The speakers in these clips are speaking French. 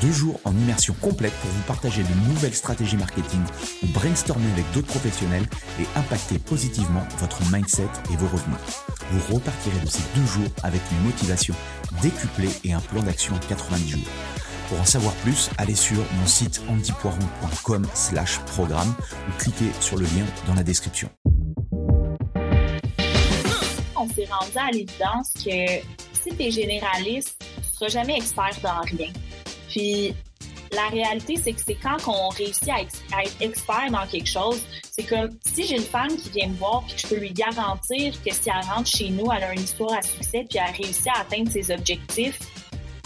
Deux jours en immersion complète pour vous partager de nouvelles stratégies marketing ou brainstormer avec d'autres professionnels et impacter positivement votre mindset et vos revenus. Vous repartirez de ces deux jours avec une motivation décuplée et un plan d'action en 90 jours. Pour en savoir plus, allez sur mon site antipoiron.com slash programme ou cliquez sur le lien dans la description. On s'est rendu à l'évidence que si tu es généraliste, tu ne seras jamais expert dans rien. Puis la réalité, c'est que c'est quand on réussit à, être expert dans quelque chose, c'est comme si j'ai une femme qui vient me voir puis que je peux lui garantir que si elle rentre chez nous, elle a une histoire à succès puis elle réussit à atteindre ses objectifs,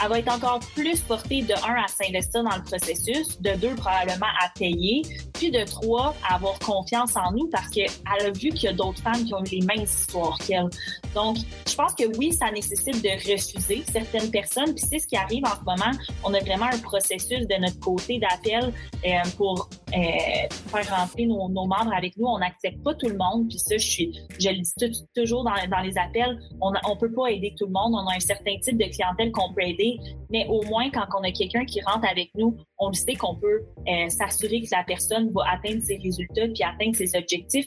elle va être encore plus portée de un à s'investir dans le processus, de deux probablement à payer, puis de trois à avoir confiance en nous parce qu'elle a vu qu'il y a d'autres femmes qui ont eu les mêmes histoires qu'elle. Donc, je pense que oui, ça nécessite de refuser certaines personnes, puis c'est ce qui arrive en ce moment. On a vraiment un processus de notre côté d'appel euh, pour euh, faire rentrer nos, membres avec nous. On n'accepte pas tout le monde, puis ça, je le dis toujours dans, dans les appels, on ne peut pas aider tout le monde. On a un certain type de clientèle qu'on peut aider mais au moins quand on a quelqu'un qui rentre avec nous, on sait qu'on peut euh, s'assurer que la personne va atteindre ses résultats puis atteindre ses objectifs.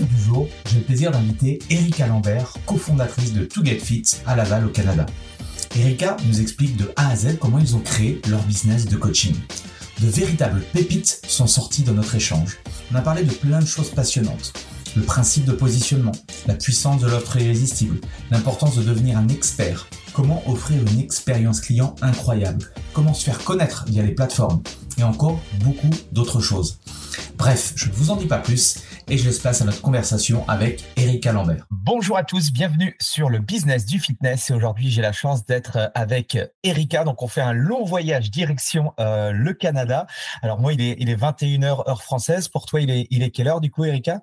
Du jour, j'ai le plaisir d'inviter Erika Lambert, cofondatrice de To Get Fit à Laval au Canada. Erika nous explique de A à Z comment ils ont créé leur business de coaching. De véritables pépites sont sorties dans notre échange. On a parlé de plein de choses passionnantes le principe de positionnement, la puissance de l'offre irrésistible, l'importance de devenir un expert, comment offrir une expérience client incroyable, comment se faire connaître via les plateformes, et encore beaucoup d'autres choses. Bref, je ne vous en dis pas plus et je laisse place à notre conversation avec Erika Lambert. Bonjour à tous, bienvenue sur le business du fitness et aujourd'hui j'ai la chance d'être avec Erika. Donc on fait un long voyage direction euh, le Canada. Alors moi il est, il est 21h heure française, pour toi il est, il est quelle heure du coup Erika?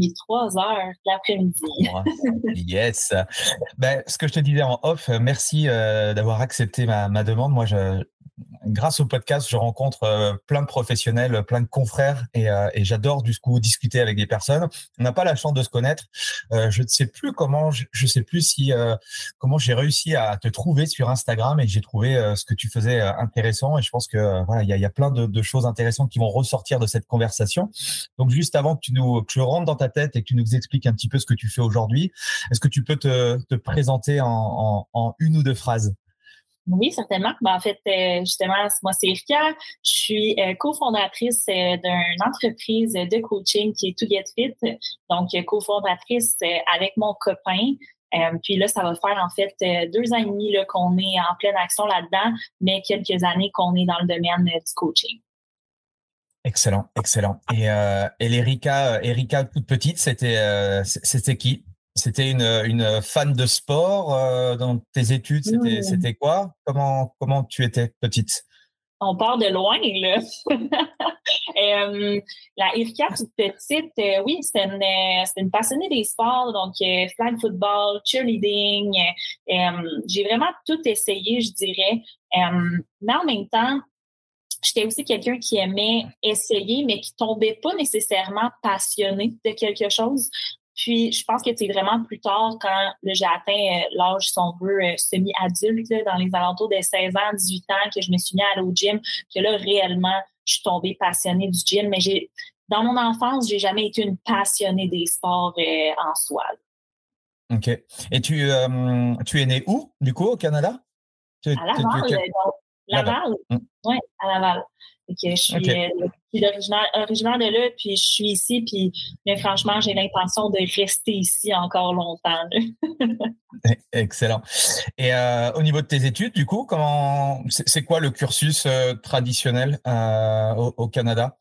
Il est 3 heures l'après-midi. yes. Ben, ce que je te disais en off, merci euh, d'avoir accepté ma, ma demande. Moi, je, grâce au podcast, je rencontre euh, plein de professionnels, plein de confrères euh, et, j'adore du coup discuter avec des personnes. On n'a pas la chance de se connaître. Euh, je ne sais plus comment, je, ne sais plus si comment j'ai réussi à te trouver sur Instagram et j'ai trouvé ce que tu faisais intéressant et je pense que voilà il y a, plein de, choses intéressantes qui vont ressortir de cette conversation. Donc juste avant que tu nous que je rentre dans ta tête et que tu nous expliques un petit peu ce que tu fais aujourd'hui, est-ce que tu peux te, présenter en une ou deux phrases? Oui, certainement. Ben, en fait, euh, justement, moi, c'est Erika. Je suis euh, cofondatrice euh, d'une entreprise de coaching qui est To Get Fit. Donc, cofondatrice avec mon copain. puis là, ça va faire en fait deux ans et demi qu'on est en pleine action là-dedans, mais quelques années qu'on est dans le domaine du coaching. Excellent, excellent. Et, l'Erika, Erika toute petite, c'était c'était qui? C'était une, une, fan de sport euh, dans tes études. C'était, c'était quoi? Comment comment tu étais petite? On part de loin là. euh, la Erika toute petite, euh, oui, c'était une, une, passionnée des sports, donc flag football, cheerleading. j'ai vraiment tout essayé, je dirais. mais en même temps, j'étais aussi quelqu'un qui aimait essayer, mais qui tombait pas nécessairement passionné de quelque chose. Puis, je pense que c'est vraiment plus tard, quand j'ai atteint euh, l'âge, si on veut, euh, semi-adulte, dans les alentours de 16 ans, 18 ans, que je me suis mis à aller au gym, que là, réellement, je suis tombée passionnée du gym. Mais j'ai, dans mon enfance, j'ai jamais été une passionnée des sports euh, en soi. OK. Et tu, tu es né où, du coup, au Canada? à Laval. Laval. Mmh. Oui, à Laval. Je suis, originaire, de là, puis je suis ici, puis mais franchement, j'ai l'intention de rester ici encore longtemps. E, excellent. Et euh, au niveau de tes études, du coup, comment c'est quoi le cursus euh, traditionnel euh, au, Canada?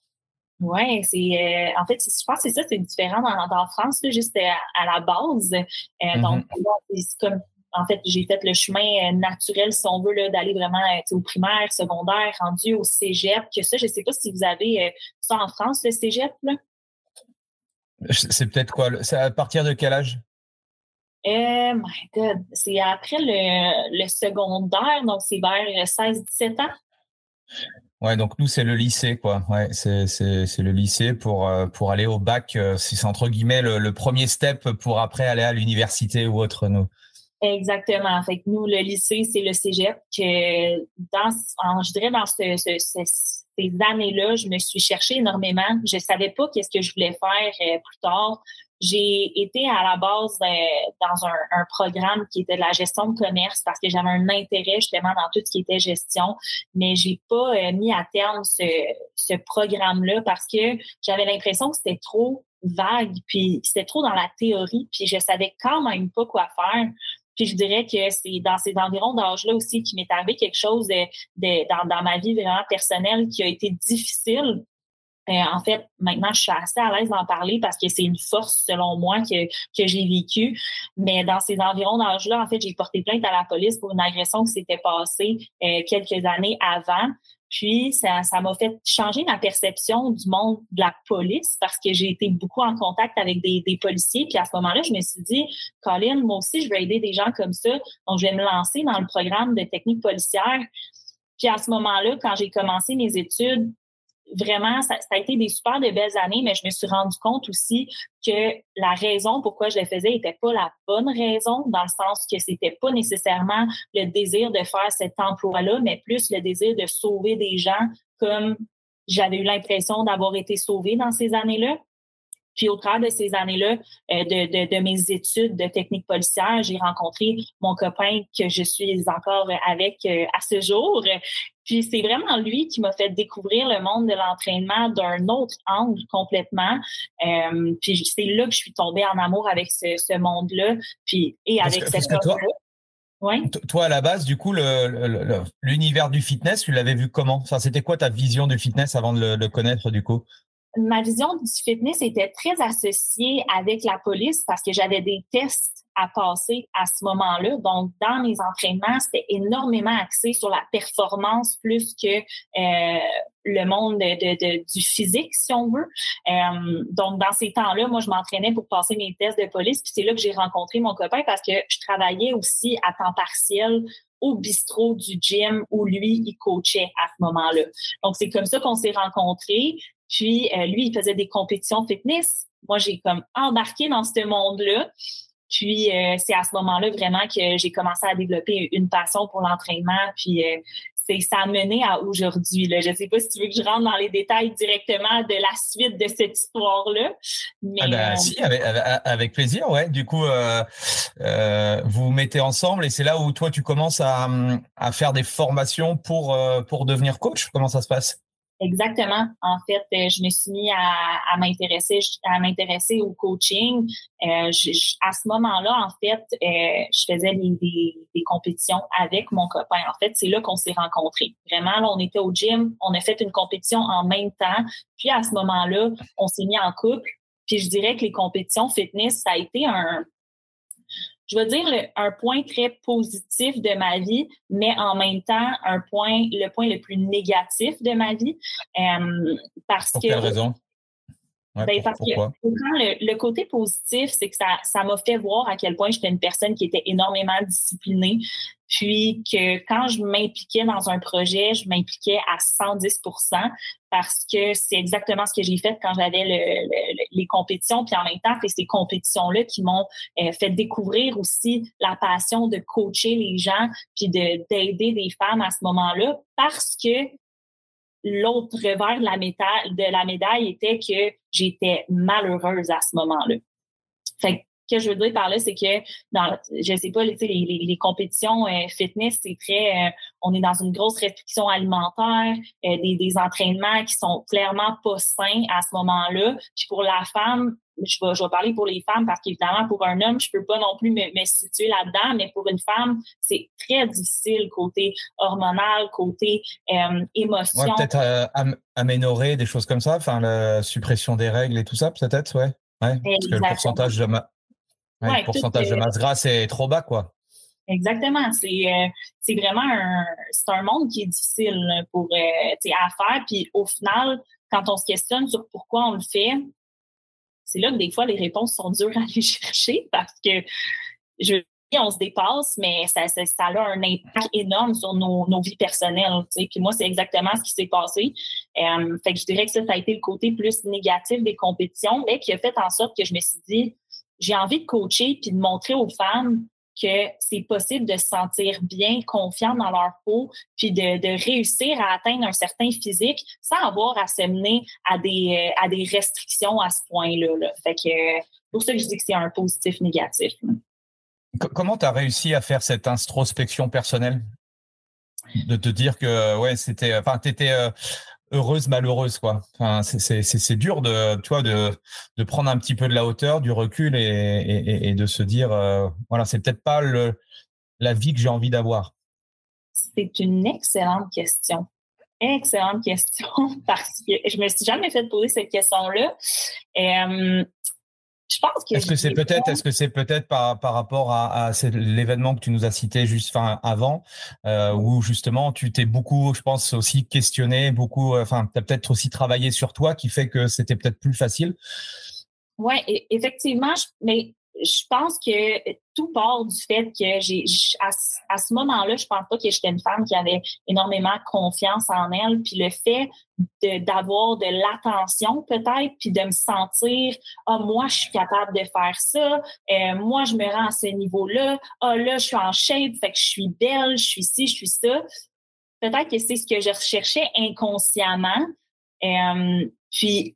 Oui, c'est en fait, je pense que c'est ça, c'est différent dans, France, juste à, la base. Mm-hmm. Donc, c'est comme en fait, j'ai fait le chemin euh, naturel, si on veut, d'aller vraiment euh, au primaire, secondaire, rendu au cégep. Que ça, je ne sais pas si vous avez euh, ça en France, le cégep. C'est peut-être quoi? C'est à partir de quel âge? Eh my God, c'est après le, secondaire, donc c'est vers 16-17 ans. Ouais, donc nous, c'est le lycée, quoi. Ouais, c'est, le lycée pour, pour aller au bac. C'est entre guillemets le, le, premier step pour après aller à l'université ou autre, nous. Exactement. Fait que nous, le lycée, c'est le cégep. Que dans, je dirais dans ce, ces années-là, je me suis cherchée énormément. Je savais pas qu'est-ce que je voulais faire euh, plus tard. J'ai été à la base euh, dans un, un, programme qui était de la gestion de commerce parce que j'avais un intérêt justement dans tout ce qui était gestion, mais j'ai pas euh, mis à terme ce, ce programme-là parce que j'avais l'impression que c'était trop vague, puis c'était trop dans la théorie, puis je savais quand même pas quoi faire. Puis je dirais que c'est dans ces environs d'âge-là aussi qu'il m'est arrivé quelque chose de, de dans, dans, ma vie vraiment personnelle qui a été difficile. Euh, en fait, maintenant, je suis assez à l'aise d'en parler parce que c'est une force, selon moi, que, que j'ai vécue. Mais dans ces environs d'âge-là, en fait, j'ai porté plainte à la police pour une agression qui s'était passée euh, quelques années avant. Puis, ça, m'a fait changer ma perception du monde de la police parce que j'ai été beaucoup en contact avec des, des policiers. Puis à ce moment-là, je me suis dit, Colin, moi aussi, je veux aider des gens comme ça. Donc, je vais me lancer dans le programme de technique policière. Puis à ce moment-là, quand j'ai commencé mes études, vraiment, ça, a été des super de belles années, mais je me suis rendu compte aussi que la raison pourquoi je le faisais n'était pas la bonne raison, dans le sens que c'était pas nécessairement le désir de faire cet emploi-là, mais plus le désir de sauver des gens comme j'avais eu l'impression d'avoir été sauvée dans ces années-là. Puis au travers de ces années-là, euh, de, de, de, mes études de technique policière, j'ai rencontré mon copain que je suis encore avec euh, à ce jour. Puis c'est vraiment lui qui m'a fait découvrir le monde de l'entraînement d'un autre angle complètement. Euh, puis c'est là que je suis tombée en amour avec ce, ce monde-là, puis et avec cette toi, ouais. toi, à la base, du coup, l'univers du fitness, tu l'avais vu comment? Enfin, c'était quoi ta vision du fitness avant de le, le connaître, du coup? Ma vision du fitness était très associée avec la police parce que j'avais des tests à passer à ce moment-là. Donc, dans mes entraînements, c'était énormément axé sur la performance plus que euh, le monde de, du physique, si on veut. Euh, donc, dans ces temps-là, moi, je m'entraînais pour passer mes tests de police. Puis c'est là que j'ai rencontré mon copain parce que je travaillais aussi à temps partiel au bistrot du gym où lui, il coachait à ce moment-là. Donc, c'est comme ça qu'on s'est rencontrés. Puis, euh, lui, il faisait des compétitions fitness. Moi, j'ai comme embarqué dans ce monde-là. Puis, euh, c'est à ce moment-là vraiment que j'ai commencé à développer une passion pour l'entraînement. Puis, euh, c'est ça a mené à aujourd'hui. Je ne sais pas si tu veux que je rentre dans les détails directement de la suite de cette histoire-là. Mais, ah ben, si, avec, plaisir, ouais. Du coup, vous vous mettez ensemble et c'est là où toi, tu commences à, à faire des formations pour, pour devenir coach. Comment ça se passe? Exactement. En fait, euh, je me suis mis à, m'intéresser à m'intéresser au coaching. Euh, à ce moment-là, en fait, euh, je faisais des, des, des, compétitions avec mon copain. En fait, c'est là qu'on s'est rencontrés. Vraiment, là, on était au gym, on a fait une compétition en même temps. Puis à ce moment-là, on s'est mis en couple. Puis je dirais que les compétitions fitness, ça a été un, je veux dire, un point très positif de ma vie, mais en même temps, un point, le point le plus négatif de ma vie. Euh, parce Pour que, quelle raison? ben, parce que le, côté positif, c'est que ça, ça m'a fait voir à quel point j'étais une personne qui était énormément disciplinée. Puis que quand je m'impliquais dans un projet, je m'impliquais à 110% parce que c'est exactement ce que j'ai fait quand j'avais le, les compétitions, puis en même temps, c'est ces compétitions-là qui m'ont euh, fait découvrir aussi la passion de coacher les gens, puis d'aider des femmes à ce moment-là, parce que l'autre revers de la, médaille, de la médaille était que j'étais malheureuse à ce moment-là. Fait que je veux dire par là, c'est que dans, je sais pas, les, les, les compétitions euh, fitness, c'est très, euh, on est dans une grosse restriction alimentaire, euh, des, des entraînements qui sont clairement pas sains à ce moment-là. Puis pour la femme, je vais, je vais parler pour les femmes parce qu'évidemment, pour un homme, je peux pas non plus me, me situer là-dedans, mais pour une femme, c'est très difficile côté hormonal, côté émotion. Ouais, peut-être aménorer des choses comme ça, enfin la suppression des règles et tout ça, peut-être, ouais. ouais parce que le pourcentage de ma le pourcentage de masse grasse est trop bas, quoi. Exactement. C'est euh, c'est vraiment un c'est un monde qui est difficile pour euh, à faire. Puis au final, quand on se questionne sur pourquoi on le fait, c'est là que des fois les réponses sont dures à aller chercher parce que je on se dépasse, mais ça, ça, ça, a un impact énorme sur nos, nos vies personnelles. Puis moi, c'est exactement ce qui s'est passé. Euh, fait que je dirais que ça, ça a été le côté plus négatif des compétitions, mais qui a fait en sorte que je me suis dit, j'ai envie de coacher puis de montrer aux femmes que c'est possible de se sentir bien, confiant dans leur peau, puis de, réussir à atteindre un certain physique sans avoir à se mener à des, euh, à des restrictions à ce point-là. Là. Fait que pour ça je dis que c'est un positif négatif. Comment tu as réussi à faire cette introspection personnelle? De te dire que ouais, c'était enfin euh, heureuse malheureuse quoi. Enfin, c'est dur de de de prendre un petit peu de la hauteur, du recul et, et, et de se dire euh, voilà c'est peut-être pas le la vie que j'ai envie d'avoir. C'est une excellente question. Excellente question parce que je me suis jamais fait poser cette question-là. Euh, je pense que. Est-ce que c'est peut-être, est-ce que c'est peut-être par, par rapport à, à l'événement que tu nous as cité juste avant, euh, où justement tu t'es beaucoup, je pense aussi questionné, beaucoup, euh, enfin, tu as peut-être aussi travaillé sur toi, qui fait que c'était peut-être plus facile? Ouais, effectivement, mais je pense que tout part du fait que j'ai à, ce moment-là, je pense pas que j'étais une femme qui avait énormément confiance en elle, puis le fait d'avoir de, l'attention peut-être, puis de me sentir ah moi je suis capable de faire ça, euh, moi je me rends à ce niveau-là, ah là je suis en shape, fait que je suis belle, je suis ci, je suis ça. Peut-être que c'est ce que je recherchais inconsciemment. Euh, puis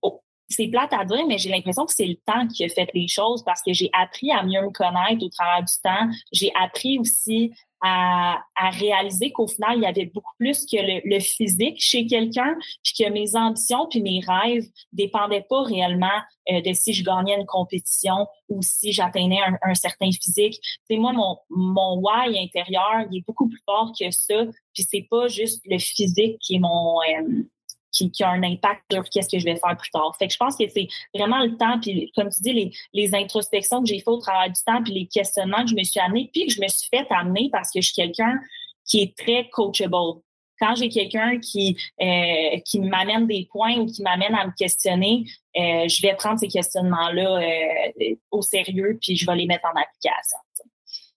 c'est plate à dire, mais j'ai l'impression que c'est le temps qui a fait les choses parce que j'ai appris à mieux me connaître au travers du temps. J'ai appris aussi à, réaliser qu'au final, il y avait beaucoup plus que le, physique chez quelqu'un, puis que mes ambitions puis mes rêves dépendaient pas réellement euh, de si je gagnais une compétition ou si j'atteignais un, certain physique. C'est moi mon mon why intérieur, il est beaucoup plus fort que ça. Puis c'est pas juste le physique qui est mon euh, qui, a un impact sur qu'est-ce que je vais faire plus tard. Fait que je pense que c'est vraiment le temps, puis comme tu dis, les, les introspections que j'ai fait au travail du temps, puis les questionnements que je me suis amené, puis que je me suis fait amener parce que je suis quelqu'un qui est très coachable. Quand j'ai quelqu'un qui euh, qui m'amène des points ou qui m'amène à me questionner, euh, je vais prendre ces questionnements-là euh, au sérieux, puis je vais les mettre en application.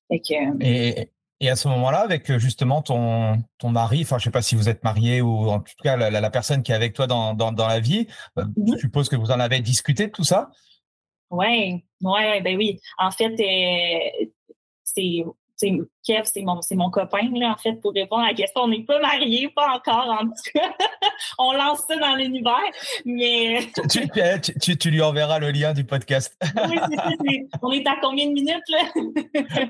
Fait que, et à ce moment-là, avec euh, justement ton, ton mari, enfin, je sais pas si vous êtes marié ou en tout cas la, la personne qui est avec toi dans, dans, dans la vie, euh, je suppose que vous en avez discuté de tout ça? Oui, ouais, ben oui. En fait, euh, c'est Kev, c'est mon, c'est mon copain, là, en fait, pour répondre à la question. On n'est pas mariés, pas encore, en tout cas. on lance ça dans l'univers, mais... tu, tu, tu, lui enverras le lien du podcast. oui, c'est, on est à combien de minutes, là?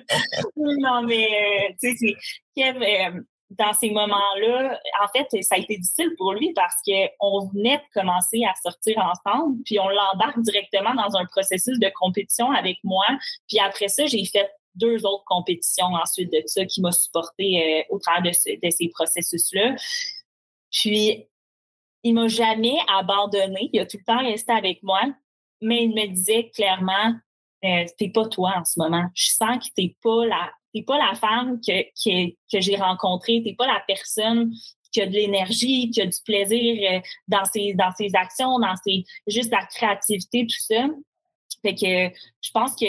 non, mais, euh, tu sais, c'est... Kev, euh, dans ces moments-là, en fait, ça a été difficile pour lui parce qu'on venait de commencer à sortir ensemble, puis on l'embarque directement dans un processus de compétition avec moi. Puis après ça, j'ai fait deux autres compétitions ensuite de ça qui m'a supporté euh, au travers de, ces processus-là. Puis, il m'a jamais abandonné. Il a tout le temps resté avec moi, mais il me disait clairement, euh, t'es pas toi en ce moment. Je sens que t'es pas la, pas la femme que, que, que j'ai rencontrée. T'es pas la personne qui a de l'énergie, qui a du plaisir euh, dans ses, dans actions, dans ses, juste la créativité, tout ça. Fait que je pense que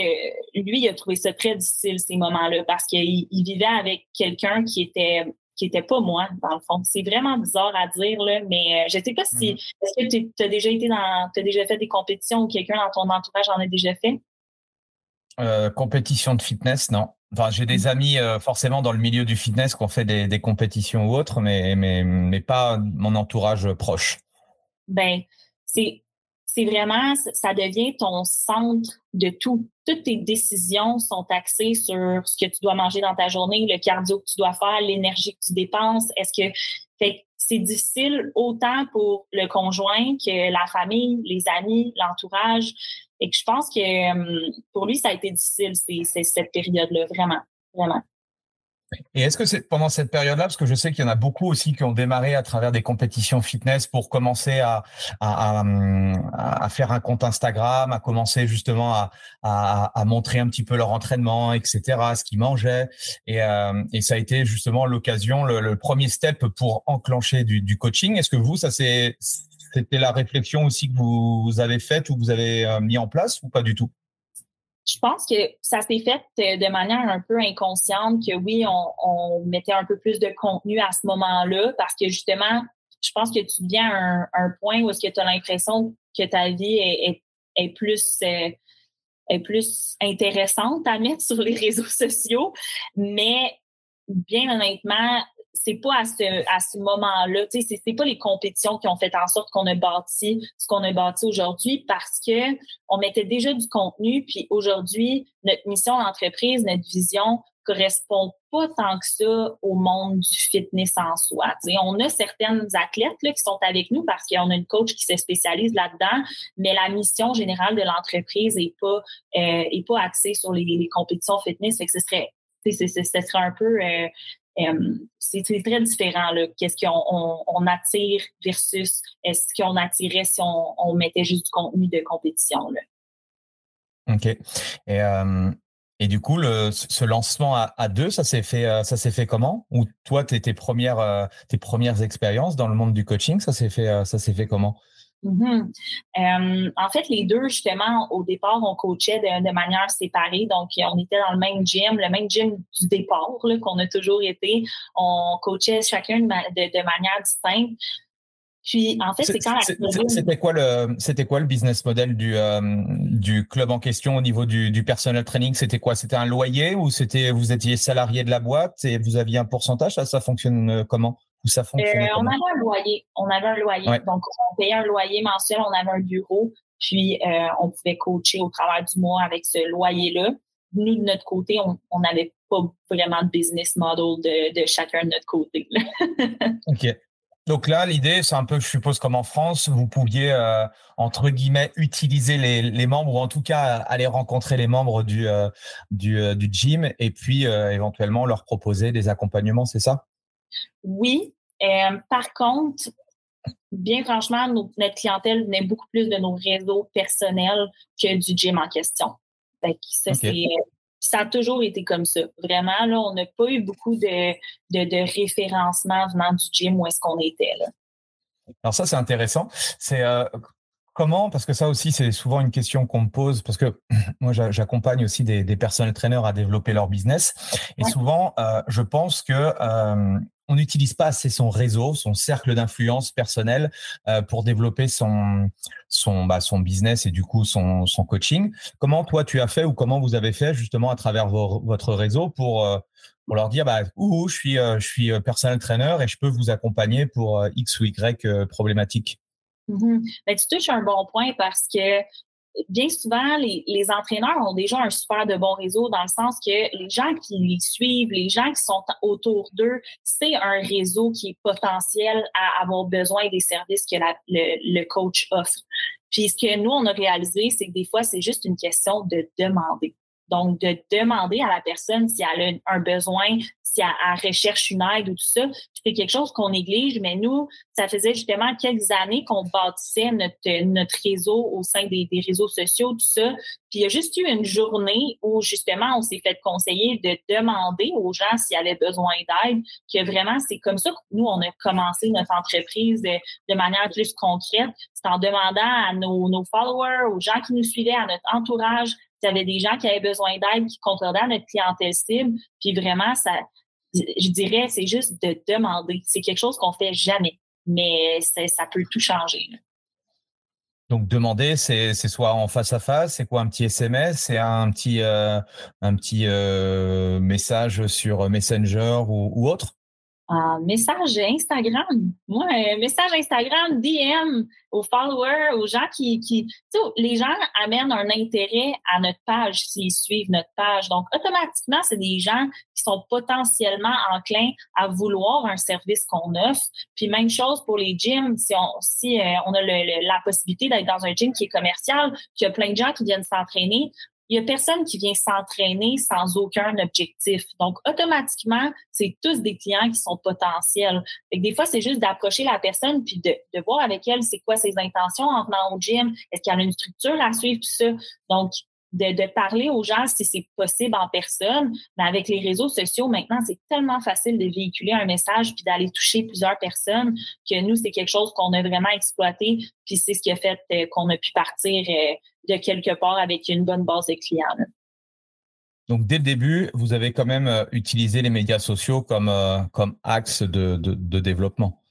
lui, il a trouvé ça très difficile, ces moments-là, parce qu'il vivait avec quelqu'un qui était qui était pas moi, dans le fond. C'est vraiment bizarre à dire, là, mais euh, je sais pas si. Mm-hmm. Est-ce que tu as déjà été dans. Tu as déjà fait des compétitions ou quelqu'un dans ton entourage en a déjà fait? Euh, compétition de fitness, non. Enfin, j'ai des mm-hmm. amis euh, forcément dans le milieu du fitness qui ont fait des, des compétitions ou autres, mais, mais, mais pas mon entourage proche. Ben, c'est c'est vraiment, ça devient ton centre de tout. Toutes tes décisions sont axées sur ce que tu dois manger dans ta journée, le cardio que tu dois faire, l'énergie que tu dépenses. Est-ce que c'est difficile autant pour le conjoint que la famille, les amis, l'entourage. Et que je pense que hum, pour lui, ça a été difficile, c'est cette période-là, vraiment, vraiment. Et est-ce que c'est pendant cette période-là, parce que je sais qu'il y en a beaucoup aussi qui ont démarré à travers des compétitions fitness pour commencer à, à, à, faire un compte Instagram, à commencer justement à, à, montrer un petit peu leur entraînement, etc., ce qu'ils mangeaient. Et, euh, et, ça a été justement l'occasion, le, premier step pour enclencher du, coaching. Est-ce que vous, ça c'est c'était la réflexion aussi que vous avez faite ou que vous avez euh, mis en place ou pas du tout? Je pense que ça s'est fait euh, de manière un peu inconsciente, que oui, on, mettait un peu plus de contenu à ce moment-là, parce que justement, je pense que tu viens à un, point où est-ce que tu as l'impression que ta vie est, est, plus euh, est plus intéressante à mettre sur les réseaux sociaux, mais bien honnêtement, c'est pas à ce, à ce moment-là, tu sais, c'est pas les compétitions qui ont fait en sorte qu'on a bâti ce qu'on a bâti aujourd'hui parce que on mettait déjà du contenu, puis aujourd'hui, notre mission d'entreprise, notre vision correspond pas tant que ça au monde du fitness en soi. sais, on a certaines athlètes là, qui sont avec nous parce qu'on a une coach qui se spécialise là-dedans, mais la mission générale de l'entreprise est pas euh, est pas axée sur les, compétitions fitness. Fait que ce serait ce serait un peu euh, c'est très différent, qu'est-ce qu'on on, attire versus ce qu'on attirait si on, mettait juste du contenu de compétition. Là. OK. Et, euh, et du coup, le, ce lancement à, deux, ça s'est fait, euh, ça s'est fait comment? Ou toi, tes, tes premières, tes premières expériences dans le monde du coaching, ça s'est fait, ça s'est fait comment? Mm-hmm. Euh, en fait, les deux, justement, au départ, on coachait de, manière séparée. Donc, on était dans le même gym, le même gym du départ qu'on a toujours été. On coachait chacun de, manière distincte. Puis, en fait, c'est quand la C'était quoi le c'était quoi le business model du euh, du club en question au niveau du, du personnel training? C'était quoi? C'était un loyer ou c'était vous étiez salarié de la boîte et vous aviez un pourcentage? Ça, ça fonctionne euh, ça euh, on avait un loyer. On avait un loyer. Donc, on payait un loyer mensuel, on avait un bureau, puis euh, on pouvait coacher au travers du mois avec ce loyer-là. Nous, de notre côté, on n'avait pas vraiment de business model de, chacun de notre côté. OK. Donc là, l'idée, c'est un peu, je suppose, comme en France, vous pouviez, euh, entre guillemets, utiliser les, membres, ou en tout cas aller rencontrer les membres du, du, du, gym, et puis éventuellement leur proposer des accompagnements, c'est ça? Oui. Euh, par contre, bien franchement, notre clientèle venait beaucoup plus de nos réseaux personnels que du gym en question. ça, a toujours été comme ça. Vraiment, là, on n'a pas eu beaucoup de, de, référencement venant du gym où est-ce qu'on était. Là. Alors ça, c'est intéressant. C'est euh, Comment? Parce que ça aussi, c'est souvent une question qu'on me pose, parce que moi, j'accompagne aussi des, des personnels traîneurs à développer leur business. Et souvent, euh, je pense que euh, on n'utilise pas assez son réseau, son cercle d'influence personnel euh, pour développer son son bah, son business et du coup son son coaching. Comment toi tu as fait ou comment vous avez fait justement à travers votre réseau pour pour leur dire bah ouh, je suis je suis personnel trainer et je peux vous accompagner pour x ou y problématique? Mm tu touches un bon point parce que bien souvent, les, les, entraîneurs ont déjà un super de bon réseau dans le sens que les gens qui les suivent, les gens qui sont autour d'eux, c'est un réseau qui est potentiel à avoir besoin des services que le, le, coach offre. Puis ce que nous, on a réalisé, c'est que des fois, c'est juste une question de demander. Donc, de demander à la personne si elle a un besoin, si elle, recherche une aide ou tout ça. C'est quelque chose qu'on néglige, mais nous, ça faisait justement quelques années qu'on bâtissait notre, notre réseau au sein des, réseaux sociaux, tout ça. Puis il y a juste eu une journée où justement on s'est fait conseiller de demander aux gens s'ils avaient besoin d'aide, que vraiment c'est comme ça que nous on a commencé notre entreprise de, manière plus concrète. C'est en demandant à nos, followers, aux gens qui nous suivaient, à notre entourage, s'il y avait des gens qui avaient besoin d'aide, qui concordaient à notre clientèle cible. Puis vraiment, ça, je dirais, c'est juste de demander. C'est quelque chose qu'on fait jamais, mais ça peut tout changer. Donc demander, c'est soit en face à face, c'est quoi un petit SMS, c'est un petit euh, un petit euh, message sur Messenger ou autre? Message Instagram. Moi, message Instagram, DM aux followers, aux gens qui, qui les gens amènent un intérêt à notre page s'ils suivent notre page. Donc, automatiquement, c'est des gens qui sont potentiellement enclins à vouloir un service qu'on offre. Puis même chose pour les gyms. Si on, si euh, on a la possibilité d'être dans un gym qui est commercial, qu'il y a plein de gens qui viennent s'entraîner, il y a personne qui vient s'entraîner sans aucun objectif. Donc, automatiquement, c'est tous des clients qui sont potentiels. Fait des fois, c'est juste d'approcher la personne puis de, de voir avec elle c'est quoi ses intentions en venant au gym. Est-ce qu'il y a une structure à suivre, tout ça? Donc, de, de, parler aux gens si c'est possible en personne. Mais avec les réseaux sociaux, maintenant, c'est tellement facile de véhiculer un message puis d'aller toucher plusieurs personnes que nous, c'est quelque chose qu'on a vraiment exploité. Puis c'est ce qui a fait euh, qu'on a pu partir euh, de quelque part avec une bonne base de clients. Donc dès le début, vous avez quand même euh, utilisé les médias sociaux comme comme axe de, de, de développement.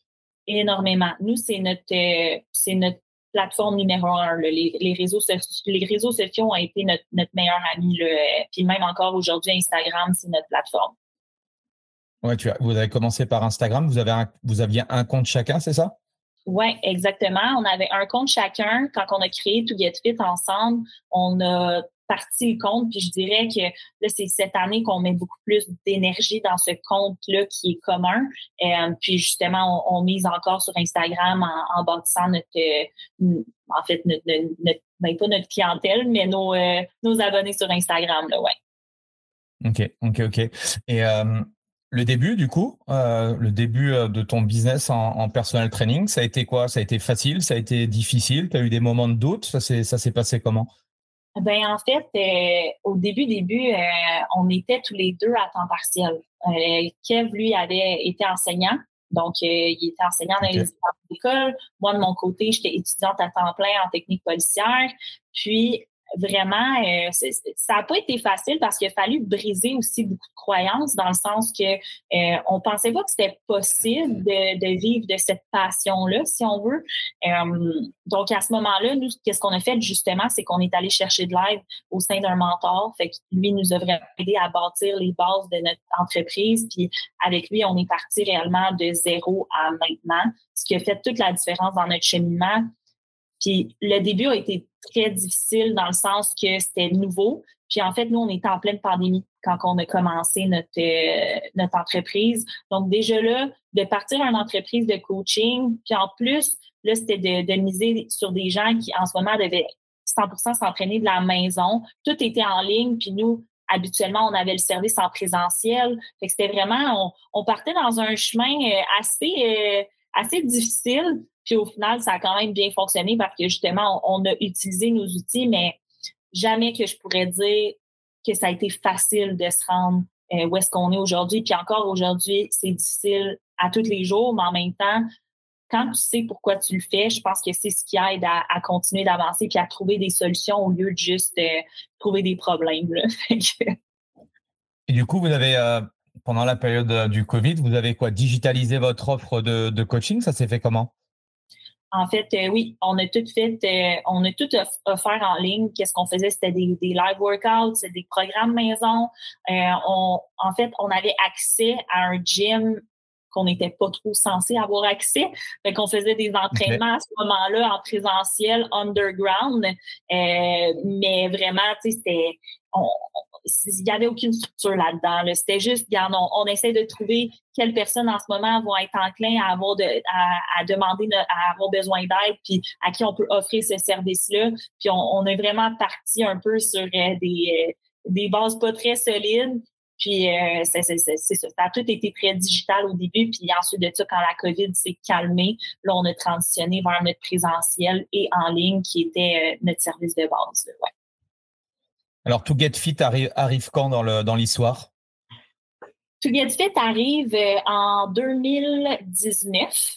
Énormément. Nous, c'est notre c'est notre plateforme numéro un. Les, réseaux les réseaux sociaux ont été notre, meilleur ami. Puis même encore aujourd'hui, Instagram, c'est notre plateforme. Ouais, tu vous avez commencé par Instagram. Vous, avez vous aviez un compte chacun, c'est ça? Oui, exactement. On avait un compte chacun. Quand on a créé To Get Fit ensemble, on a parti le compte. Puis je dirais que là, c'est cette année qu'on met beaucoup plus d'énergie dans ce compte-là qui est commun. Euh, puis justement, on, mise encore sur Instagram en, bâtissant notre, euh, en fait, notre, notre, ben, pas notre clientèle, mais nos, euh, nos abonnés sur Instagram, là, ouais. OK, OK, OK. Et le début, du coup, le début de ton business en, en, personal training, ça a été quoi? Ça a été facile Ça a été difficile? Tu as eu des moments de doute? Ça s'est passé comment? Ben en fait, euh, au début, début, euh, on était tous les deux à temps partiel. Euh, Kev, lui, avait été enseignant, donc il était enseignant dans les écoles. Moi, de mon côté, j'étais étudiante à temps plein en technique policière. Puis vraiment, euh, ça n'a pas été facile parce qu'il a fallu briser aussi beaucoup de croyances dans le sens que euh, on pensait pas que c'était possible de, de, vivre de cette passion-là, si on veut. Euh, donc à ce moment-là, nous, qu'est-ce qu'on a fait justement, c'est qu'on est allé chercher de l'aide au sein d'un mentor. Fait que lui nous a vraiment aidé à bâtir les bases de notre entreprise. Puis avec lui, on est parti réellement de zéro à maintenant, ce qui a fait toute la différence dans notre cheminement. Puis le début a été très difficile dans le sens que c'était nouveau. Puis en fait, nous, on était en pleine pandémie quand on a commencé notre, euh, notre entreprise. Donc déjà là, de partir à une entreprise de coaching, puis en plus, là, c'était de, miser sur des gens qui en ce moment devaient 100% s'entraîner de la maison. Tout était en ligne, puis nous, habituellement, on avait le service en présentiel. Fait que c'était vraiment, on, on, partait dans un chemin euh, assez, euh, assez difficile. Puis au final, ça a quand même bien fonctionné parce que justement, on, a utilisé nos outils, mais jamais que je pourrais dire que ça a été facile de se rendre euh, où est-ce qu'on est aujourd'hui. Puis encore aujourd'hui, c'est difficile à tous les jours, mais en même temps, quand tu sais pourquoi tu le fais, je pense que c'est ce qui aide à, continuer d'avancer puis à trouver des solutions au lieu de juste euh, trouver des problèmes. Du coup, vous avez, euh, pendant la période du COVID, vous avez quoi? Digitalisé votre offre de coaching? Ça s'est fait comment? En fait, euh, oui, on a tout fait, euh, on a tout offert en ligne. Qu'est-ce qu'on faisait? C'était des, des, live workouts, c'était des programmes maison. Euh, on, en fait, on avait accès à un gym qu'on n'était pas trop censé avoir accès. Fait qu'on faisait des entraînements à ce moment-là en présentiel, underground. mais vraiment, tu sais, c'était il n'y avait aucune structure là-dedans. C'était juste, regarde, on, essaie de trouver quelles personnes en ce moment vont être enclins à avoir de, à, demander, à avoir besoin d'aide, puis à qui on peut offrir ce service-là. Puis on, on, est vraiment parti un peu sur euh, des, euh, des bases pas très solides. Puis euh, c'est ça, ça a tout été très digital au début. Puis ensuite de ça, quand la COVID s'est calmée, là, on a transitionné vers notre présentiel et en ligne qui était euh, notre service de base. Ouais. Alors, To Get Fit arrive, arrive quand dans l'histoire? To Get Fit arrive euh, en 2019.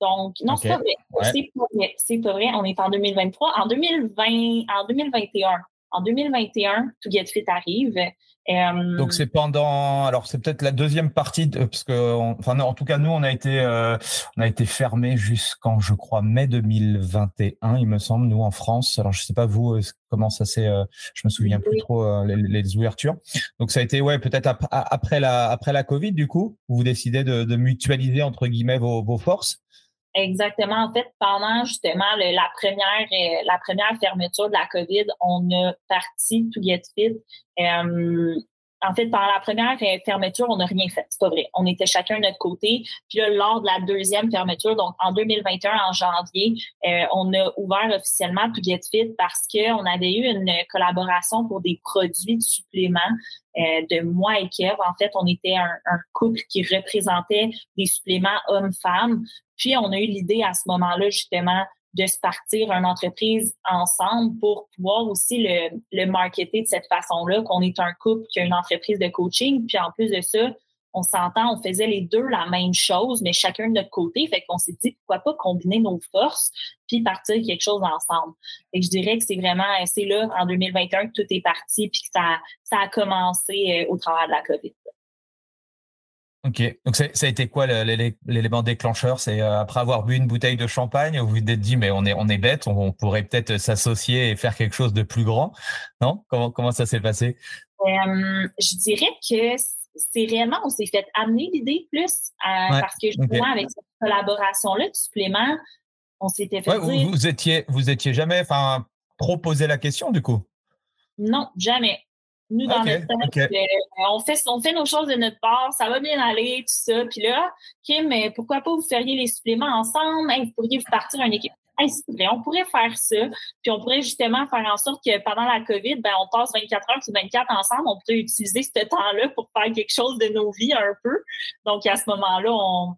Donc, non, c'est pas vrai. C'est pas vrai. C'est pas vrai. On est en 2023. En 2020, en 2021, en 2021, To Get Fit arrive. Euh, Donc c'est pendant, alors c'est peut-être la deuxième partie, de, parce que, enfin en tout cas nous on a été, euh, on a été fermé jusqu'en je crois mai 2021 il me semble nous en France. Alors je sais pas vous euh, comment ça s'est, je me souviens plus trop les, ouvertures. Donc ça a été ouais peut-être après la après la Covid du coup vous décidez de, de mutualiser entre guillemets vos, vos forces. Exactement. En fait, pendant justement la première euh, la première fermeture de la COVID, on a parti to get fit. Euh, en fait, pendant la première euh, fermeture, on n'a rien fait. C'est pas vrai. On était chacun de notre côté. Puis là, lors de la deuxième fermeture, donc en 2021, en janvier, on a ouvert officiellement To Get Fit parce qu'on avait eu une collaboration pour des produits de suppléments de moi et Kev. En fait, on était un, un couple qui représentait des suppléments hommes-femmes. Puis, on a eu l'idée à ce moment-là, justement, de se partir une entreprise ensemble pour pouvoir aussi le, le marketer de cette façon-là, qu'on est un couple qui a une entreprise de coaching. Puis, en plus de ça, on s'entend, on faisait les deux la même chose, mais chacun de notre côté. Fait qu'on s'est dit, pourquoi pas combiner nos forces puis partir quelque chose ensemble. Et je dirais que c'est vraiment, c'est là, en 2021, que tout est parti puis que ça, ça a commencé euh, au travers de la COVID. Ok, donc ça a été quoi l'élément déclencheur? C'est euh, après avoir bu une bouteille de champagne, vous vous êtes dit mais on est on est bête, on, pourrait peut-être s'associer et faire quelque chose de plus grand, non? Comment comment ça s'est passé? Euh, Je dirais que c'est réellement on s'est fait amener l'idée plus euh, parce que justement avec cette collaboration là de supplément, on s'était fait dire... vous, vous, étiez vous étiez jamais enfin proposé la question du coup? Non, jamais. Nous, dans notre tête, euh, on, fait, on fait nos choses de notre part, ça va bien aller, tout ça. Puis là, Kim, mais pourquoi pas vous feriez les suppléments ensemble? vous pourriez vous partir une équipe. on pourrait faire ça. Puis on pourrait justement faire en sorte que pendant la COVID, ben, on passe 24 heures sur 24 ensemble. On pourrait utiliser ce temps-là pour faire quelque chose de nos vies un peu. Donc, à ce moment-là, on,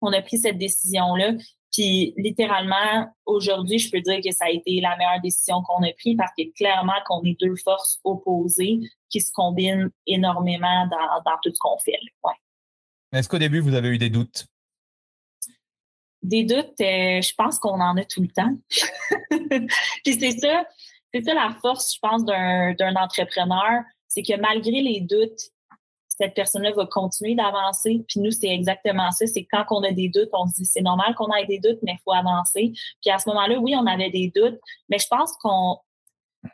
on a pris cette décision-là. Puis littéralement, aujourd'hui, je peux dire que ça a été la meilleure décision qu'on a prise parce que clairement qu'on est deux forces opposées qui se combinent énormément dans, tout ce qu'on fait. Ouais. Est-ce qu'au début, vous avez eu des doutes? Des doutes, euh, je pense qu'on en a tout le temps. Puis c'est ça, c'est ça la force, je pense, d'un entrepreneur, c'est que malgré les doutes, cette personne-là va continuer d'avancer. Puis nous, c'est exactement ça. C'est quand on a des doutes, on se dit c'est normal qu'on ait des doutes, mais il faut avancer. Puis à ce moment-là, oui, on avait des doutes, mais je pense qu'on